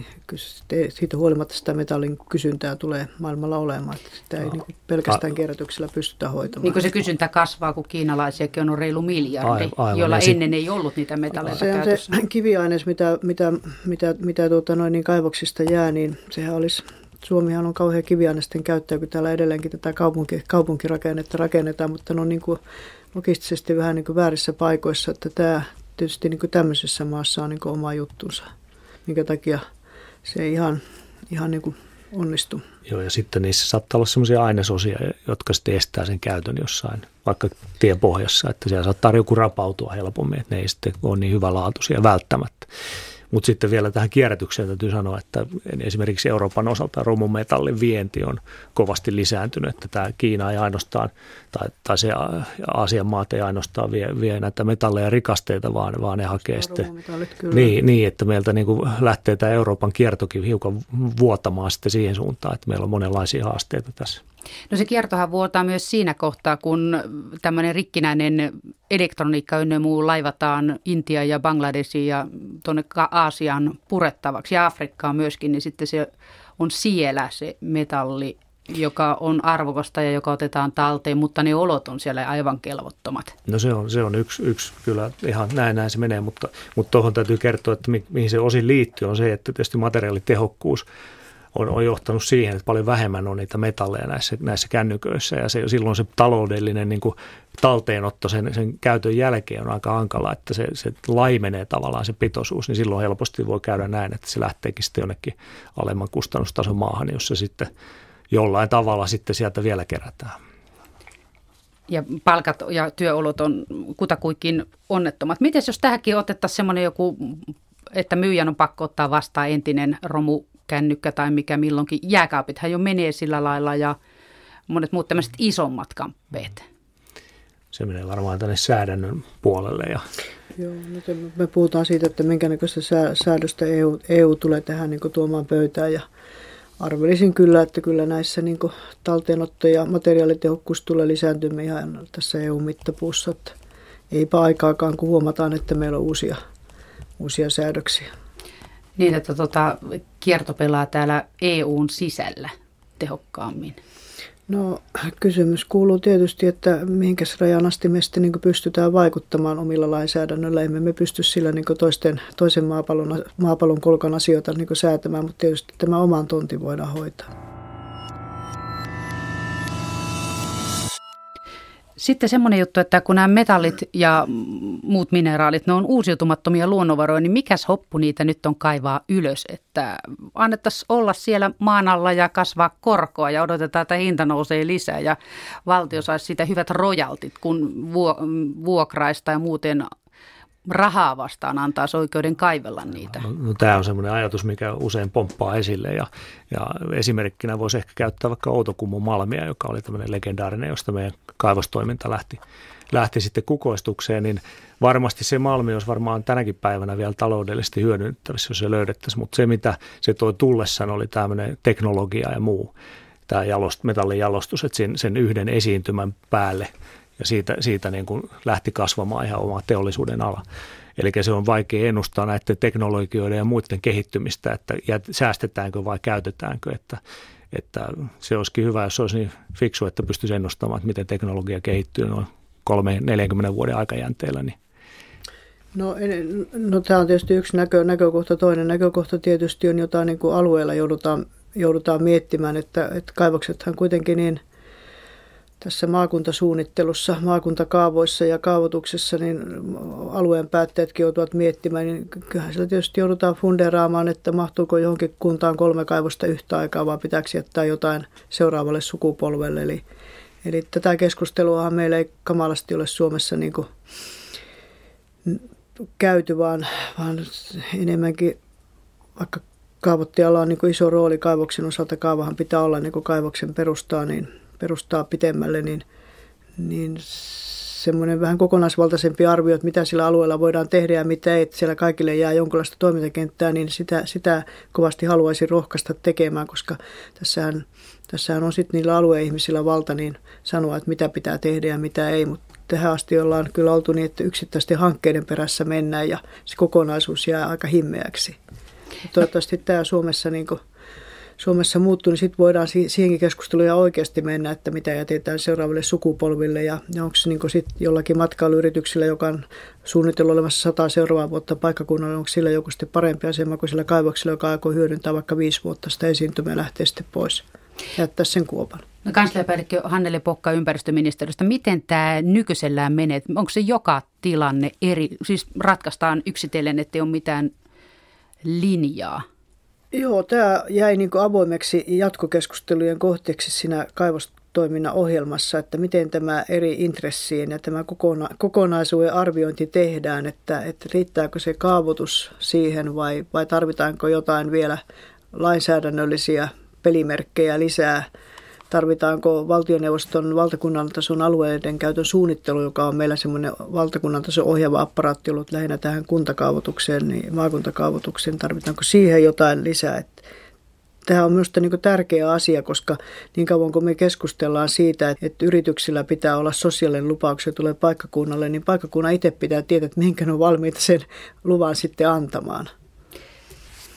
siitä huolimatta sitä metallin kysyntää tulee maailmalla olemaan. Että sitä ei niin pelkästään kierrätyksellä pystytä hoitamaan. Niin kuin se kysyntä kasvaa, kun kiinalaisiakin on reilu miljardi, aivan, aivan. ennen ei ollut niitä metalleja se käytössä. Se kiviaines, mitä, mitä, mitä, mitä tuota noin, niin kaivoksista jää, niin sehän olisi Suomihan on kauhean kiviainesten käyttäjä, kun täällä edelleenkin tätä kaupunki, kaupunkirakennetta rakennetaan, mutta ne on niin kuin logistisesti vähän niin kuin väärissä paikoissa, että tämä tietysti niin tämmöisessä maassa on niin oma juttunsa, minkä takia se ei ihan, ihan niin kuin onnistu. Joo, ja sitten niissä saattaa olla sellaisia ainesosia, jotka sitten estää sen käytön jossain, vaikka tien pohjassa, että siellä saattaa joku rapautua helpommin, että ne ei sitten ole niin hyvälaatuisia välttämättä. Mutta sitten vielä tähän kierrätykseen täytyy sanoa, että esimerkiksi Euroopan osalta romumetallin vienti on kovasti lisääntynyt, että tämä Kiina ei ainoastaan, tai, tai se Aasian maat ei ainoastaan vie, vie näitä metalleja rikasteita, vaan, vaan ne hakee sitten, niin, niin, että meiltä niin kuin lähtee tämä Euroopan kiertokin hiukan vuotamaan sitten siihen suuntaan, että meillä on monenlaisia haasteita tässä. No se kiertohan vuotaa myös siinä kohtaa, kun tämmöinen rikkinäinen elektroniikka ynnä muu laivataan Intia ja Bangladesiin ja tuonne Aasiaan purettavaksi ja Afrikkaan myöskin, niin sitten se on siellä se metalli, joka on arvokasta ja joka otetaan talteen, mutta ne olot on siellä aivan kelvottomat. No se on, se on yksi, yksi kyllä ihan näin, näin se menee, mutta, mutta täytyy kertoa, että mi, mihin se osin liittyy on se, että tietysti materiaalitehokkuus on, on johtanut siihen, että paljon vähemmän on niitä metalleja näissä, näissä kännyköissä ja se, silloin se taloudellinen niin kuin talteenotto sen, sen käytön jälkeen on aika hankala, että se, se laimenee tavallaan se pitoisuus, niin silloin helposti voi käydä näin, että se lähteekin sitten jonnekin alemman kustannustason maahan, jossa sitten jollain tavalla sitten sieltä vielä kerätään. Ja palkat ja työolot on kutakuikin onnettomat. Miten jos tähänkin otettaisiin semmoinen joku, että myyjän on pakko ottaa vastaan entinen romu kännykkä tai mikä milloinkin. Jääkaapithan jo menee sillä lailla ja monet muut tämmöiset isommat kamppeet. Se menee varmaan tänne säädännön puolelle. Ja... Joo, nyt me puhutaan siitä, että minkä näköistä säädöstä EU, EU tulee tähän niin tuomaan pöytään ja arvelisin kyllä, että kyllä näissä niin talteenotto ja materiaalitehokkuus tulee lisääntymään ihan tässä EU-mittapuussa. Että eipä aikaakaan, kun huomataan, että meillä on uusia, uusia säädöksiä. Niin, että tota, kierto pelaa täällä EUn sisällä tehokkaammin. No kysymys kuuluu tietysti, että mihinkäs rajan asti me sitten niin pystytään vaikuttamaan omilla lainsäädännöllä. Emme me pysty sillä niin toisten, toisen maapallon, maapallon kolkan asioita niin säätämään, mutta tietysti tämä oman tontin voidaan hoitaa. Sitten semmoinen juttu, että kun nämä metallit ja muut mineraalit, ne on uusiutumattomia luonnonvaroja, niin mikäs hoppu niitä nyt on kaivaa ylös? Että annettaisiin olla siellä maan alla ja kasvaa korkoa ja odotetaan, että hinta nousee lisää ja valtio saisi siitä hyvät rojaltit, kun vuokraista ja muuten rahaa vastaan antaa oikeuden kaivella niitä? No, no, tämä on semmoinen ajatus, mikä usein pomppaa esille ja, ja esimerkkinä voisi ehkä käyttää vaikka Outokummun Malmia, joka oli tämmöinen legendaarinen, josta meidän kaivostoiminta lähti, lähti sitten kukoistukseen, niin varmasti se Malmi olisi varmaan tänäkin päivänä vielä taloudellisesti hyödynnettävissä, jos se löydettäisiin, mutta se mitä se toi tullessaan oli tämmöinen teknologia ja muu, tämä jalost, metallin jalostus, että sen, sen yhden esiintymän päälle – ja siitä, siitä niin kuin lähti kasvamaan ihan oma teollisuuden ala. Eli se on vaikea ennustaa näiden teknologioiden ja muiden kehittymistä, että säästetäänkö vai käytetäänkö, että, että se olisikin hyvä, jos olisi niin fiksu, että pystyisi ennustamaan, että miten teknologia kehittyy noin 3-40 vuoden aikajänteellä. Niin. No, no tämä on tietysti yksi näkö, näkökohta. Toinen näkökohta tietysti on jotain niin kuin alueella joudutaan, joudutaan miettimään, että, että kaivoksethan kuitenkin niin – tässä maakuntasuunnittelussa, maakuntakaavoissa ja kaavoituksessa, niin alueen päättäjätkin joutuvat miettimään, niin kyllähän sillä tietysti joudutaan funderaamaan, että mahtuuko johonkin kuntaan kolme kaivosta yhtä aikaa, vai pitääkö jättää jotain seuraavalle sukupolvelle. Eli, eli tätä keskustelua meillä ei kamalasti ole Suomessa niin kuin käyty, vaan, vaan enemmänkin vaikka kaavoittajalla on niin iso rooli kaivoksen osalta, kaavahan pitää olla niin kaivoksen perustaa, niin perustaa pitemmälle, niin, niin semmoinen vähän kokonaisvaltaisempi arvio, että mitä sillä alueella voidaan tehdä ja mitä ei, että siellä kaikille jää jonkinlaista toimintakenttää, niin sitä, sitä kovasti haluaisin rohkaista tekemään, koska tässähän Tässähän on sitten niillä alueihmisillä valta niin sanoa, että mitä pitää tehdä ja mitä ei, mutta tähän asti ollaan kyllä oltu niin, että yksittäisten hankkeiden perässä mennään ja se kokonaisuus jää aika himmeäksi. Toivottavasti tämä Suomessa niin Suomessa muuttuu, niin sitten voidaan siihenkin keskusteluun ja oikeasti mennä, että mitä jätetään seuraaville sukupolville ja, onko se niin sit jollakin matkailuyrityksillä, joka on suunnitellut olemassa sata seuraavaa vuotta paikkakunnalla, onko sillä joku sitten parempi asema kuin sillä kaivoksella, joka aikoo hyödyntää vaikka viisi vuotta sitä esiintymää ja lähtee sitten pois jättää sen kuopan. No, kansliapäällikkö Hannele Pokka ympäristöministeriöstä, miten tämä nykyisellään menee? Onko se joka tilanne eri, siis ratkaistaan yksitellen, että ei ole mitään linjaa? Joo, tämä jäi niin avoimeksi jatkokeskustelujen kohteeksi siinä kaivostoiminnan ohjelmassa, että miten tämä eri intressien ja tämä kokona, kokonaisuuden arviointi tehdään, että, että riittääkö se kaavoitus siihen vai, vai tarvitaanko jotain vielä lainsäädännöllisiä pelimerkkejä lisää – tarvitaanko valtioneuvoston valtakunnan tason alueiden käytön suunnittelu, joka on meillä semmoinen valtakunnan tason ohjaava apparaatti ollut lähinnä tähän kuntakaavoitukseen, niin maakuntakaavoitukseen, tarvitaanko siihen jotain lisää. Että Tämä on myös niin tärkeä asia, koska niin kauan kun me keskustellaan siitä, että yrityksillä pitää olla sosiaalinen lupauksia tulee paikkakunnalle, niin paikkakunnan itse pitää tietää, että minkä ne on valmiita sen luvan sitten antamaan.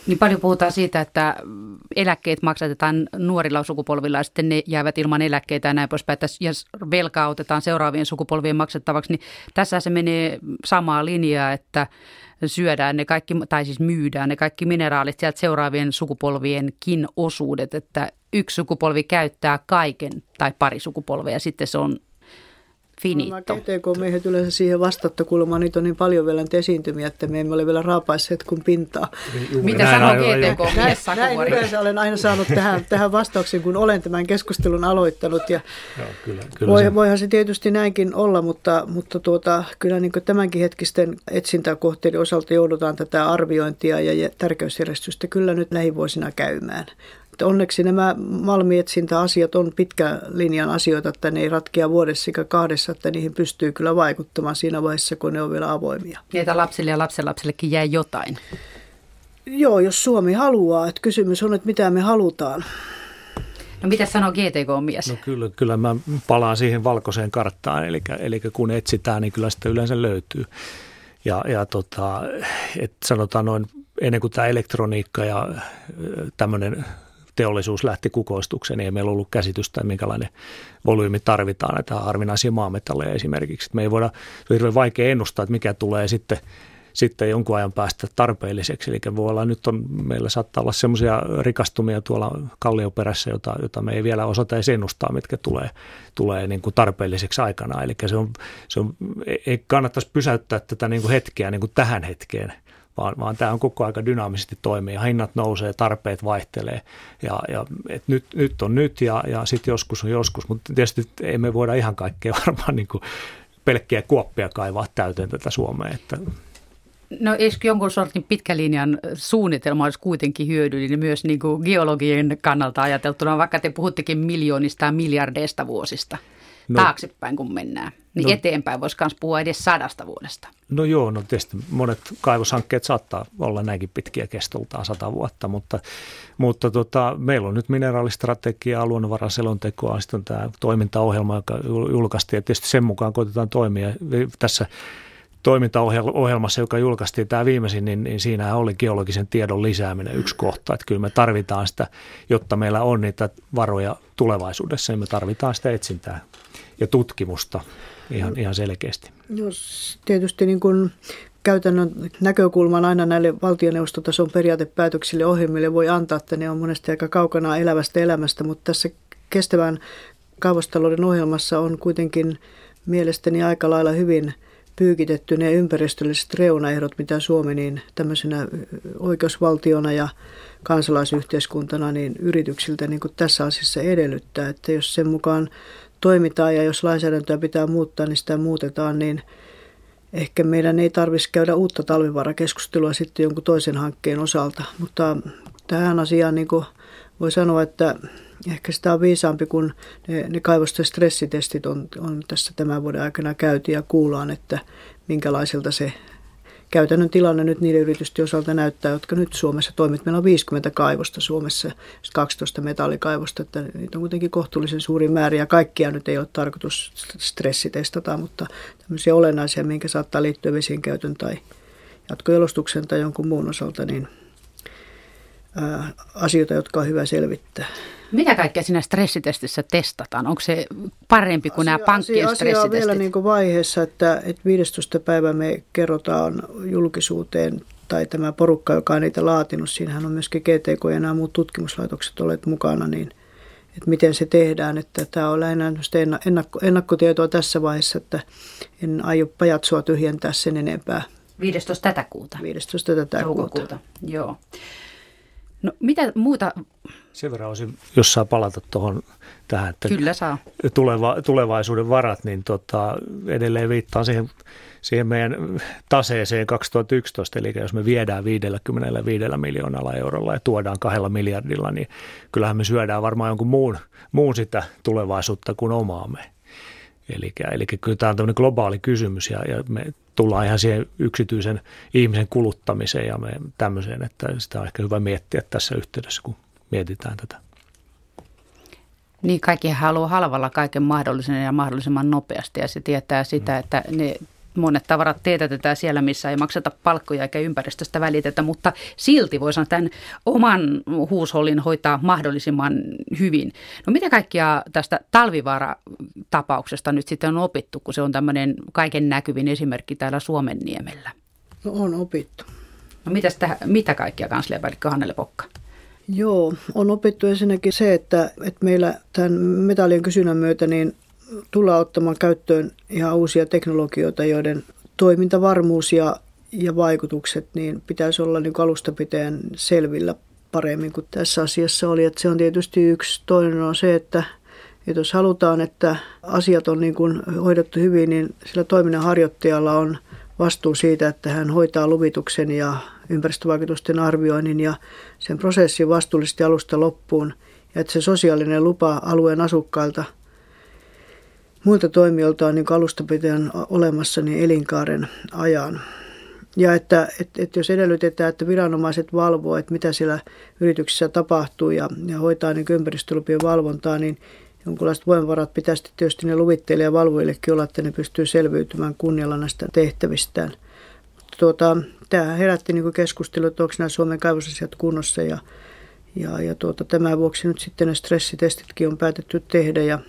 Niin paljon puhutaan siitä, että eläkkeet maksatetaan nuorilla sukupolvilla ja sitten ne jäävät ilman eläkkeitä ja näin poispäin. Jos velkaa otetaan seuraavien sukupolvien maksettavaksi, niin tässä se menee samaa linjaa, että syödään ne kaikki, tai siis myydään ne kaikki mineraalit sieltä seuraavien sukupolvienkin osuudet, että yksi sukupolvi käyttää kaiken tai pari sukupolvea ja sitten se on finito. GTK-miehet yleensä siihen vastattakulmaan, niitä on niin paljon vielä esiintymiä, että me emme ole vielä raapaisseet kuin pintaa. Mitä sanoo GTK-mies Näin yleensä olen aina saanut tähän, tähän vastauksen, kun olen tämän keskustelun aloittanut. Ja Joo, kyllä, kyllä voi, se. Voihan se tietysti näinkin olla, mutta, mutta tuota, kyllä niin tämänkin hetkisten etsintäkohteiden osalta joudutaan tätä arviointia ja tärkeysjärjestystä kyllä nyt lähivuosina käymään onneksi nämä malmietsintäasiat on pitkä linjan asioita, että ne ei ratkea vuodessa eikä kahdessa, että niihin pystyy kyllä vaikuttamaan siinä vaiheessa, kun ne on vielä avoimia. Niitä lapsille ja lapsenlapsillekin jää jotain. Joo, jos Suomi haluaa. Että kysymys on, että mitä me halutaan. No mitä sanoo GTK-mies? No kyllä, kyllä mä palaan siihen valkoiseen karttaan, eli, eli kun etsitään, niin kyllä sitä yleensä löytyy. Ja, ja tota, et sanotaan noin, ennen kuin tämä elektroniikka ja tämmöinen teollisuus lähti kukoistukseen, niin ei meillä ollut käsitystä, minkälainen volyymi tarvitaan näitä harvinaisia maametalleja esimerkiksi. Me ei voida, se on hirveän vaikea ennustaa, että mikä tulee sitten sitten jonkun ajan päästä tarpeelliseksi. Eli voi olla, nyt on, meillä saattaa olla semmoisia rikastumia tuolla kallioperässä, jota, jota me ei vielä osata edes ennustaa, mitkä tulee, tulee niin kuin tarpeelliseksi aikana. Eli se on, se on, ei kannattaisi pysäyttää tätä niin kuin hetkeä niin kuin tähän hetkeen – vaan, vaan tämä on koko aika dynaamisesti toimii. Hinnat nousee, tarpeet vaihtelee ja, ja et nyt, nyt on nyt ja, ja sitten joskus on joskus, mutta tietysti ei me voida ihan kaikkea varmaan niin kuin pelkkiä kuoppia kaivaa täyteen tätä Suomea. Että No eikö jonkun sortin pitkälinjan suunnitelma olisi kuitenkin hyödyllinen myös niin kuin geologien kannalta ajateltuna, vaikka te puhuttekin miljoonista ja miljardeista vuosista? No, taaksepäin kun mennään. Niin no, eteenpäin voisi myös puhua edes sadasta vuodesta. No joo, no tietysti monet kaivoshankkeet saattaa olla näinkin pitkiä kestoltaan sata vuotta, mutta, mutta tota, meillä on nyt mineraalistrategiaa, luonnonvaraselontekoa, sitten on tämä toimintaohjelma, joka julkaistiin ja tietysti sen mukaan koitetaan toimia. Tässä toimintaohjelmassa, joka julkaistiin tämä viimeisin, niin, niin siinä oli geologisen tiedon lisääminen yksi kohta. Että kyllä me tarvitaan sitä, jotta meillä on niitä varoja tulevaisuudessa, niin me tarvitaan sitä etsintää ja tutkimusta ihan, ihan selkeästi. Jos tietysti niin kuin käytännön näkökulman aina näille valtioneuvostotason periaatepäätöksille ohjelmille voi antaa, että ne on monesti aika kaukana elävästä elämästä, mutta tässä kestävän kaivostalouden ohjelmassa on kuitenkin mielestäni aika lailla hyvin pyykitetty ne ympäristölliset reunaehdot, mitä Suomi niin tämmöisenä oikeusvaltiona ja kansalaisyhteiskuntana niin yrityksiltä niin kuin tässä asiassa edellyttää, että jos sen mukaan toimitaan ja jos lainsäädäntöä pitää muuttaa, niin sitä muutetaan, niin ehkä meidän ei tarvitsisi käydä uutta talvivarakeskustelua sitten jonkun toisen hankkeen osalta. Mutta tähän asiaan niin voi sanoa, että ehkä sitä on viisaampi, kun ne, ne kaivosten stressitestit on, on tässä tämän vuoden aikana käyty ja kuullaan, että minkälaiselta se käytännön tilanne nyt niiden yritysten osalta näyttää, jotka nyt Suomessa toimivat. Meillä on 50 kaivosta Suomessa, 12 metallikaivosta, että niitä on kuitenkin kohtuullisen suuri määrä ja kaikkia nyt ei ole tarkoitus stressitestata, mutta tämmöisiä olennaisia, minkä saattaa liittyä vesien käytön tai jatkojalostuksen tai jonkun muun osalta, niin ää, asioita, jotka on hyvä selvittää. Mitä kaikkea siinä stressitestissä testataan? Onko se parempi kuin asia, nämä pankkien asia, stressitestit? Asia on vielä niin kuin vaiheessa, että, että 15. päivä me kerrotaan julkisuuteen tai tämä porukka, joka on niitä laatinut, siinähän on myöskin GTK ja nämä muut tutkimuslaitokset olleet mukana, niin että miten se tehdään. Että tämä on lähinnä ennakko, ennakkotietoa tässä vaiheessa, että en aio pajatsoa tyhjentää sen enempää. 15. tätä kuuta. 15. tätä kuuta. Joo. No mitä muuta? Sen verran olisin, jos saa palata tuohon tähän, että Kyllä saa. Tuleva, tulevaisuuden varat, niin tota, edelleen viittaan siihen, siihen meidän taseeseen 2011, eli jos me viedään 55 miljoonalla eurolla ja tuodaan kahdella miljardilla, niin kyllähän me syödään varmaan jonkun muun, muun sitä tulevaisuutta kuin omaamme. Eli, eli kyllä tämä on tämmöinen globaali kysymys ja, ja me tullaan ihan siihen yksityisen ihmisen kuluttamiseen ja me tämmöiseen, että sitä on ehkä hyvä miettiä tässä yhteydessä, kun mietitään tätä. Niin, kaikki haluaa halvalla kaiken mahdollisen ja mahdollisimman nopeasti ja se tietää sitä, että ne monet tavarat teetätetään siellä, missä ei makseta palkkoja eikä ympäristöstä välitetä, mutta silti voisi tämän oman huushollin hoitaa mahdollisimman hyvin. No mitä kaikkia tästä talvivaara-tapauksesta nyt sitten on opittu, kun se on tämmöinen kaiken näkyvin esimerkki täällä Suomen niemellä? No on opittu. No mitäs täh, mitä kaikkia kansliapäällikkö Hannele Pokka? Joo, on opittu ensinnäkin se, että, että meillä tämän metallien kysynnän myötä niin tullaan ottamaan käyttöön ihan uusia teknologioita, joiden toimintavarmuus ja, ja vaikutukset niin pitäisi olla niin alusta pitäen selvillä paremmin kuin tässä asiassa oli. Että se on tietysti yksi. Toinen on se, että, että jos halutaan, että asiat on niin kuin hoidettu hyvin, niin sillä toiminnan harjoittajalla on vastuu siitä, että hän hoitaa luvituksen ja ympäristövaikutusten arvioinnin ja sen prosessin vastuullisesti alusta loppuun. Ja että se sosiaalinen lupa alueen asukkailta – muilta toimijoilta on niin alusta pitäen olemassa niin elinkaaren ajan. Ja että, että, että jos edellytetään, että viranomaiset valvoo, että mitä siellä yrityksessä tapahtuu ja, ja hoitaa niin ympäristölupien valvontaa, niin jonkinlaiset voimavarat pitäisi tietysti ne luvitteille ja valvojillekin olla, että ne pystyy selviytymään kunnialla näistä tehtävistään. Tuota, tämä herätti niin keskustelua, että onko nämä Suomen kaivosasiat kunnossa ja, ja, ja tuota, tämän vuoksi nyt sitten ne stressitestitkin on päätetty tehdä ja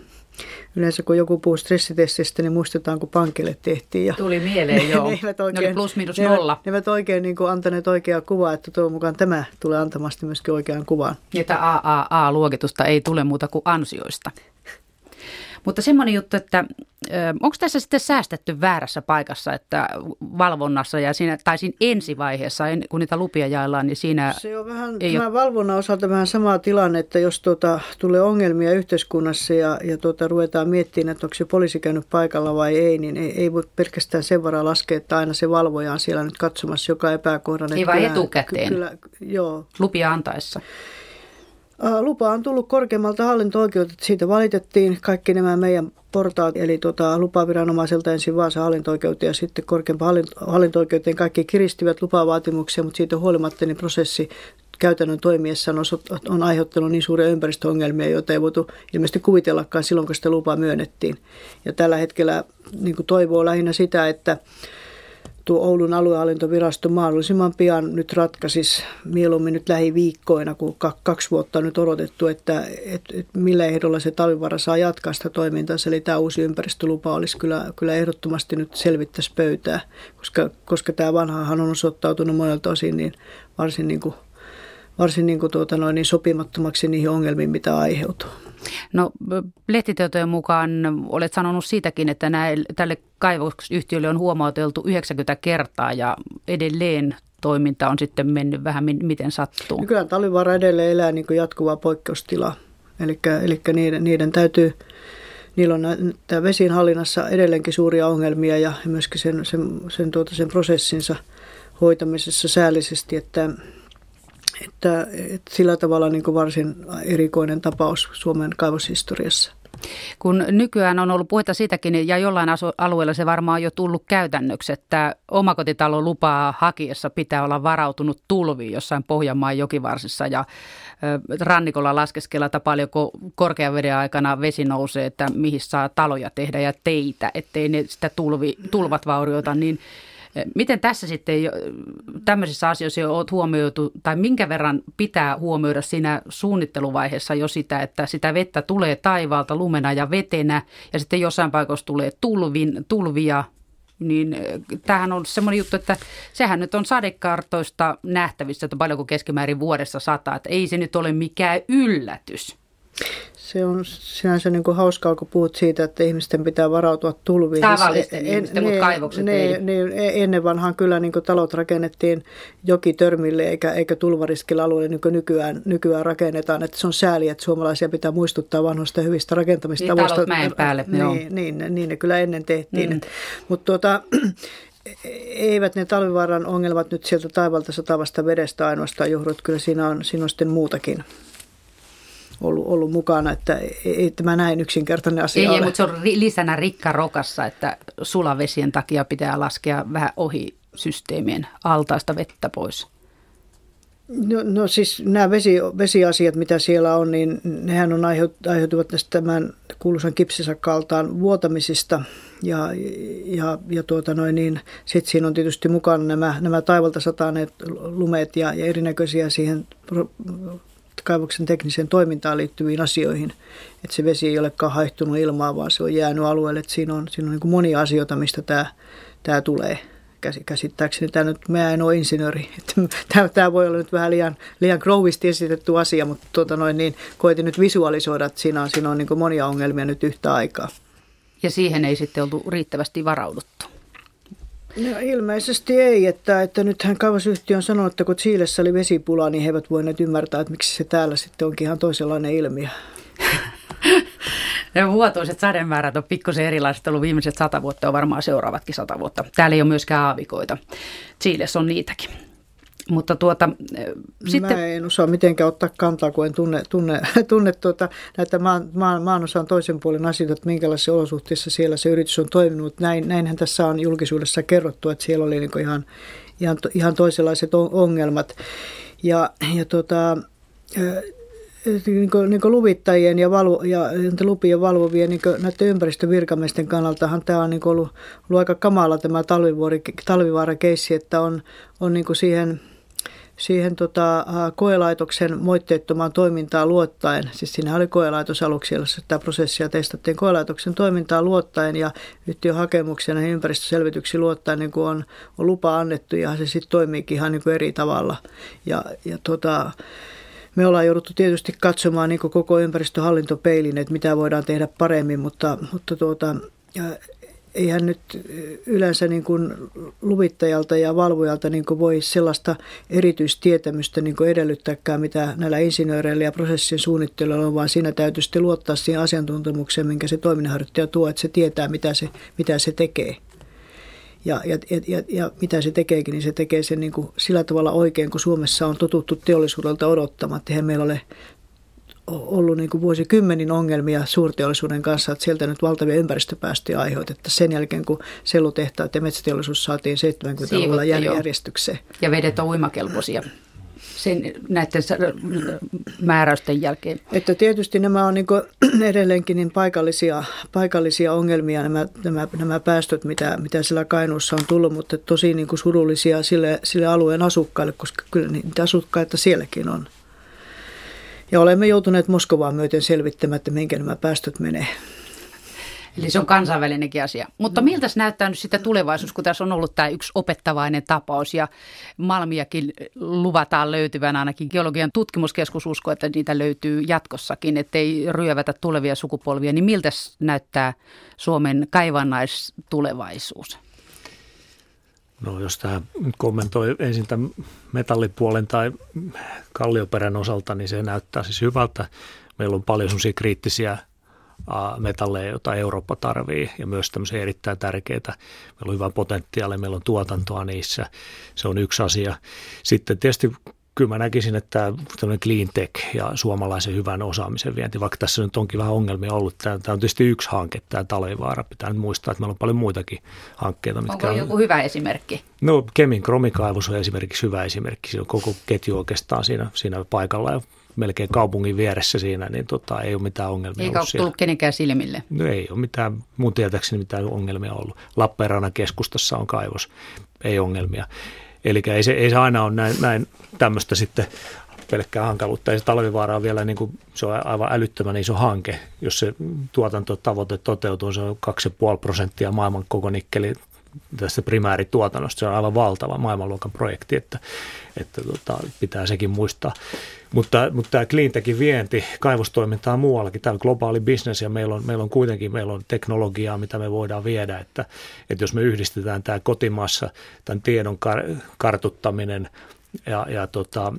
Yleensä kun joku puhuu stressitestistä, niin muistetaan, kun pankille tehtiin. Ja Tuli mieleen, joo. ne, eivät oikein, ne oli plus minus nolla. Ne eivät oikein niin kuin antaneet oikeaa kuvaa, että tuon mukaan tämä tulee antamasti myöskin oikean kuvan. Ja AAA-luokitusta ei tule muuta kuin ansioista. Mutta semmoinen juttu, että onko tässä sitten säästetty väärässä paikassa, että valvonnassa ja siinä, tai siinä ensivaiheessa, kun niitä lupia jaellaan, niin siinä Se on vähän, ei tämä ole... valvonnan osalta vähän sama tilanne, että jos tuota, tulee ongelmia yhteiskunnassa ja, ja tuota, ruvetaan miettimään, että onko se poliisi käynyt paikalla vai ei, niin ei, ei voi pelkästään sen varaa laskea, että aina se valvoja on siellä nyt katsomassa joka epäkohdan. Ei vaan etukäteen, kyllä, joo. lupia antaessa. Lupa on tullut korkeammalta hallinto-oikeudelta, siitä valitettiin kaikki nämä meidän portaat, eli tota, lupaviranomaiselta ensin Vaasa hallinto ja sitten korkeampaan hallinto-oikeuteen kaikki kiristivät lupavaatimuksia, mutta siitä huolimatta niin prosessi käytännön toimiessa on, on aiheuttanut niin suuria ympäristöongelmia, joita ei voitu ilmeisesti kuvitellakaan silloin, kun sitä lupaa myönnettiin. Ja tällä hetkellä niin toivoo lähinnä sitä, että tuo Oulun aluehallintovirasto mahdollisimman pian nyt ratkaisisi mieluummin nyt lähiviikkoina, kun kaksi vuotta on nyt odotettu, että et, et millä ehdolla se talvivara saa jatkaa sitä toimintaa. Eli tämä uusi ympäristölupa olisi kyllä, kyllä ehdottomasti nyt selvittäisi pöytää, koska, koska tämä vanhahan on osoittautunut monelta osin niin varsin niin kuin varsin niin kuin tuota noin, niin sopimattomaksi niihin ongelmiin, mitä aiheutuu. No lehtitietojen mukaan olet sanonut siitäkin, että näille, tälle kaivosyhtiölle on huomauteltu 90 kertaa ja edelleen toiminta on sitten mennyt vähän miten sattuu. Kyllä Talvivaara edelleen elää niin kuin jatkuvaa poikkeustilaa. Eli, niiden, niiden täytyy, niillä on tämä vesiinhallinnassa edelleenkin suuria ongelmia ja myöskin sen, sen, sen, tuota, sen prosessinsa hoitamisessa säällisesti, että että, että sillä tavalla niin varsin erikoinen tapaus Suomen kaivoshistoriassa. Kun nykyään on ollut puhetta siitäkin, ja jollain alueella se varmaan on jo tullut käytännöksi, että omakotitalon lupaa hakiessa pitää olla varautunut tulviin jossain Pohjanmaan jokivarsissa ja rannikolla laskeskella, että paljonko korkean veden aikana vesi nousee, että mihin saa taloja tehdä ja teitä, ettei ne sitä tulvi, tulvat vaurioita, niin Miten tässä sitten tämmöisissä asioissa jo olet huomioitu, tai minkä verran pitää huomioida siinä suunnitteluvaiheessa jo sitä, että sitä vettä tulee taivaalta lumena ja vetenä, ja sitten jossain paikoissa tulee tulvin, tulvia, niin tämähän on semmoinen juttu, että sehän nyt on sadekartoista nähtävissä, että paljonko keskimäärin vuodessa sataa, että ei se nyt ole mikään yllätys. Se on sinänsä niin kuin hauskaa, kun puhut siitä, että ihmisten pitää varautua tulviin. Tavallisten en, ihmisten, ne, mutta kaivokset ne, ei. Ne, e- ennen vanhaan kyllä niin kuin talot rakennettiin jokitörmille eikä, eikä tulvariskillä alueelle niin kuin nykyään, nykyään rakennetaan. Että se on sääli, että suomalaisia pitää muistuttaa vanhoista hyvistä rakentamista. Niin, talot mäen päälle, niin, niin, niin, niin ne kyllä ennen tehtiin. Mm. Mutta tuota, eivät ne talvivaaran ongelmat nyt sieltä taivalta satavasta vedestä ainoastaan johdu, kyllä siinä on, siinä on sitten muutakin ollut, ollut mukana, että ei tämä näin yksinkertainen asia ei, ole. Ei, mutta se on lisänä rikka rokassa, että sulavesien takia pitää laskea vähän ohi systeemien altaista vettä pois. No, no siis nämä vesi, vesiasiat, mitä siellä on, niin nehän on aiheutuvat tästä tämän kuuluisan kipsisakkaltaan vuotamisista. Ja, ja, ja tuota noin, niin sitten siinä on tietysti mukana nämä, nämä taivalta sataneet lumeet ja, ja erinäköisiä siihen kaivoksen tekniseen toimintaan liittyviin asioihin. Että se vesi ei olekaan haihtunut ilmaa, vaan se on jäänyt alueelle. Että siinä on, siinä on niin monia asioita, mistä tämä, tämä tulee käsittääkseni tämä nyt, mä en ole insinööri, tämä, tämä voi olla nyt vähän liian, liian grovisti esitetty asia, mutta tuota noin, niin koitin nyt visualisoida, että siinä on, siinä on niin monia ongelmia nyt yhtä aikaa. Ja siihen ei sitten oltu riittävästi varauduttu. No ilmeisesti ei, että, että nythän kaivosyhtiö on sanonut, että kun Chiilessä oli vesipula, niin he eivät voineet ymmärtää, että miksi se täällä sitten onkin ihan toisenlainen ilmiö. Ja vuotuiset sademäärät on pikkusen erilaiset ollut viimeiset sata vuotta, on varmaan seuraavatkin sata vuotta. Täällä ei ole myöskään aavikoita. Chiilessä on niitäkin. Mutta tuota, sitten... Mä en osaa mitenkään ottaa kantaa, kun en tunne, tunne, tunne tuota, näitä maan, maan, maanosan toisen puolen asioita, että minkälaisissa olosuhteissa siellä se yritys on toiminut. Näin, näinhän tässä on julkisuudessa kerrottu, että siellä oli niin ihan, ihan, ihan toisenlaiset ongelmat. Ja, ja tuota, niin kuin, niin kuin luvittajien ja, valvo, ja lupien valvovien niin näiden ympäristövirkamiesten kannaltahan tämä on niin ollut, ollut aika kamala tämä talvivaara-keissi, että on, on niin siihen – siihen tota, koelaitoksen moitteettomaan toimintaan luottaen, siis siinä oli koelaitos aluksi, jossa tämä prosessia testattiin koelaitoksen toimintaan luottaen ja yhtiöhakemuksia ja ympäristöselvityksiä luottaen niin on, on lupa annettu ja se sitten toimiikin ihan niin kuin eri tavalla. Ja, ja tota, me ollaan jouduttu tietysti katsomaan niin koko ympäristöhallintopeilin, että mitä voidaan tehdä paremmin, mutta, mutta tuota, eihän nyt yleensä niin kuin luvittajalta ja valvojalta niin kuin voi sellaista erityistietämystä niin kuin edellyttääkään, mitä näillä insinööreillä ja prosessin suunnittelijoilla on, vaan siinä täytyy sitten luottaa siihen asiantuntemukseen, minkä se toiminnanharjoittaja tuo, että se tietää, mitä se, mitä se tekee. Ja, ja, ja, ja mitä se tekeekin, niin se tekee sen niin kuin sillä tavalla oikein, kun Suomessa on totuttu teollisuudelta odottamaan, että meillä ole ollut niin kuin vuosikymmenin ongelmia suurteollisuuden kanssa, että sieltä nyt valtavia ympäristöpäästöjä aiheutettu sen jälkeen, kun sellutehtaat ja metsäteollisuus saatiin 70-luvulla järjestykseen. Ja vedet on uimakelpoisia sen, näiden määräysten jälkeen. Että tietysti nämä on niin edelleenkin niin paikallisia, paikallisia ongelmia, nämä, nämä, nämä päästöt, mitä, mitä siellä Kainuussa on tullut, mutta tosi niin kuin surullisia sille, sille alueen asukkaille, koska kyllä niitä asukkaita sielläkin on. Ja olemme joutuneet Moskovaan myöten selvittämään, että minkä nämä päästöt menee. Eli se on kansainvälinenkin asia. Mutta miltä se näyttää nyt sitten tulevaisuus, kun tässä on ollut tämä yksi opettavainen tapaus ja Malmiakin luvataan löytyvän ainakin geologian tutkimuskeskus usko, että niitä löytyy jatkossakin, ettei ryövätä tulevia sukupolvia. Niin miltä näyttää Suomen kaivannaistulevaisuus? No jos tämä kommentoi ensin tämän metallipuolen tai kallioperän osalta, niin se näyttää siis hyvältä. Meillä on paljon sellaisia kriittisiä metalleja, joita Eurooppa tarvii ja myös tämmöisiä erittäin tärkeitä. Meillä on hyvä potentiaali, meillä on tuotantoa niissä. Se on yksi asia. Sitten tietysti kyllä mä näkisin, että tämmöinen clean tech ja suomalaisen hyvän osaamisen vienti, vaikka tässä nyt onkin vähän ongelmia ollut. Tämä, tämä on tietysti yksi hanke, tämä Talvivaara. Pitää nyt muistaa, että meillä on paljon muitakin hankkeita. Mitkä Onko on, joku hyvä esimerkki? No Kemin kromikaivos on esimerkiksi hyvä esimerkki. Siinä on koko ketju oikeastaan siinä, siinä paikalla ja melkein kaupungin vieressä siinä, niin tota, ei ole mitään ongelmia Eikä ole tullut kenenkään silmille? No ei ole mitään, mun tietääkseni mitään ongelmia ollut. Lappeenrannan keskustassa on kaivos, ei ongelmia. Eli ei se, ei se aina ole näin, näin tämmöistä sitten pelkkää hankaluutta. Ei se talvivaara on vielä, niin kuin, se on aivan älyttömän iso hanke. Jos se tuotantotavoite toteutuu, se on 2,5 prosenttia maailman koko nikkeli tästä primäärituotannosta. Se on aivan valtava maailmanluokan projekti, että, että tota, pitää sekin muistaa. Mutta, mutta tämä cleantechin vienti, kaivostoimintaa muuallakin, tämä on globaali bisnes ja meillä on, meillä on kuitenkin meillä on teknologiaa, mitä me voidaan viedä, että, että jos me yhdistetään tämä kotimaassa, tämän tiedon kar, kartuttaminen ja, ja tota,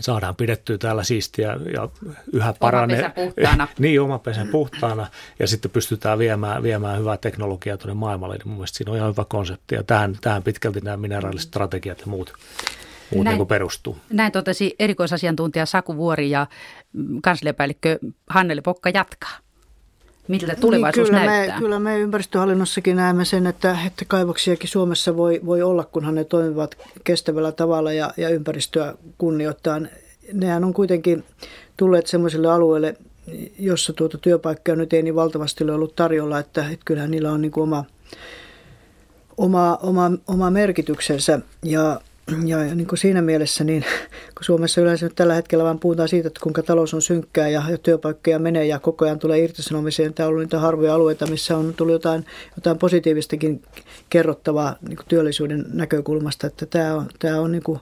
saadaan pidettyä täällä siistiä ja yhä paranee. Oma pesä puhtaana. niin, oma pesä puhtaana ja sitten pystytään viemään, viemään hyvää teknologiaa tuonne maailmalle. Niin mun mielestä siinä on ihan hyvä konsepti ja tähän, tähän pitkälti nämä mineraaliset strategiat ja muut muuten näin, kuin perustuu. Näin totesi erikoisasiantuntija Saku Vuori ja kansliapäällikkö Hannele Pokka jatkaa. Miltä niin, tulevaisuus niin, kyllä näyttää? Me, kyllä me ympäristöhallinnossakin näemme sen, että, että kaivoksiakin Suomessa voi, voi olla, kunhan ne toimivat kestävällä tavalla ja, ja ympäristöä kunnioittain. Nehän on kuitenkin tulleet sellaisille alueille, jossa tuota työpaikkaa nyt ei niin valtavasti ole ollut tarjolla, että, että kyllähän niillä on niin kuin oma, oma, oma, oma merkityksensä. Ja ja niin kuin siinä mielessä, niin kun Suomessa yleensä nyt tällä hetkellä vaan puhutaan siitä, että kuinka talous on synkkää ja, ja työpaikkoja menee ja koko ajan tulee irtisanomisia, tämä on ollut niitä harvoja alueita, missä on tullut jotain, jotain positiivistakin kerrottavaa niin kuin työllisyyden näkökulmasta, että tämä on, tämä on niin kuin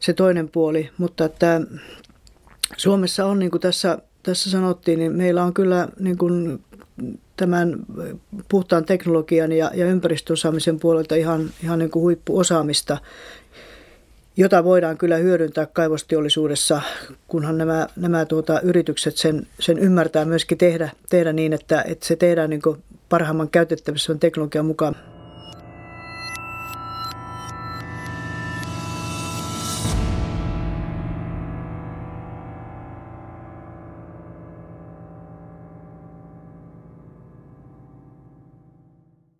se toinen puoli, mutta että Suomessa on, niin kuin tässä, tässä sanottiin, niin meillä on kyllä niin kuin tämän puhtaan teknologian ja, ja ympäristöosaamisen puolelta ihan, ihan niin kuin huippuosaamista, jota voidaan kyllä hyödyntää kaivosteollisuudessa, kunhan nämä, nämä tuota, yritykset sen, sen ymmärtää myöskin tehdä, tehdä niin, että, että se tehdään niin kuin parhaimman käytettävissä teknologian mukaan.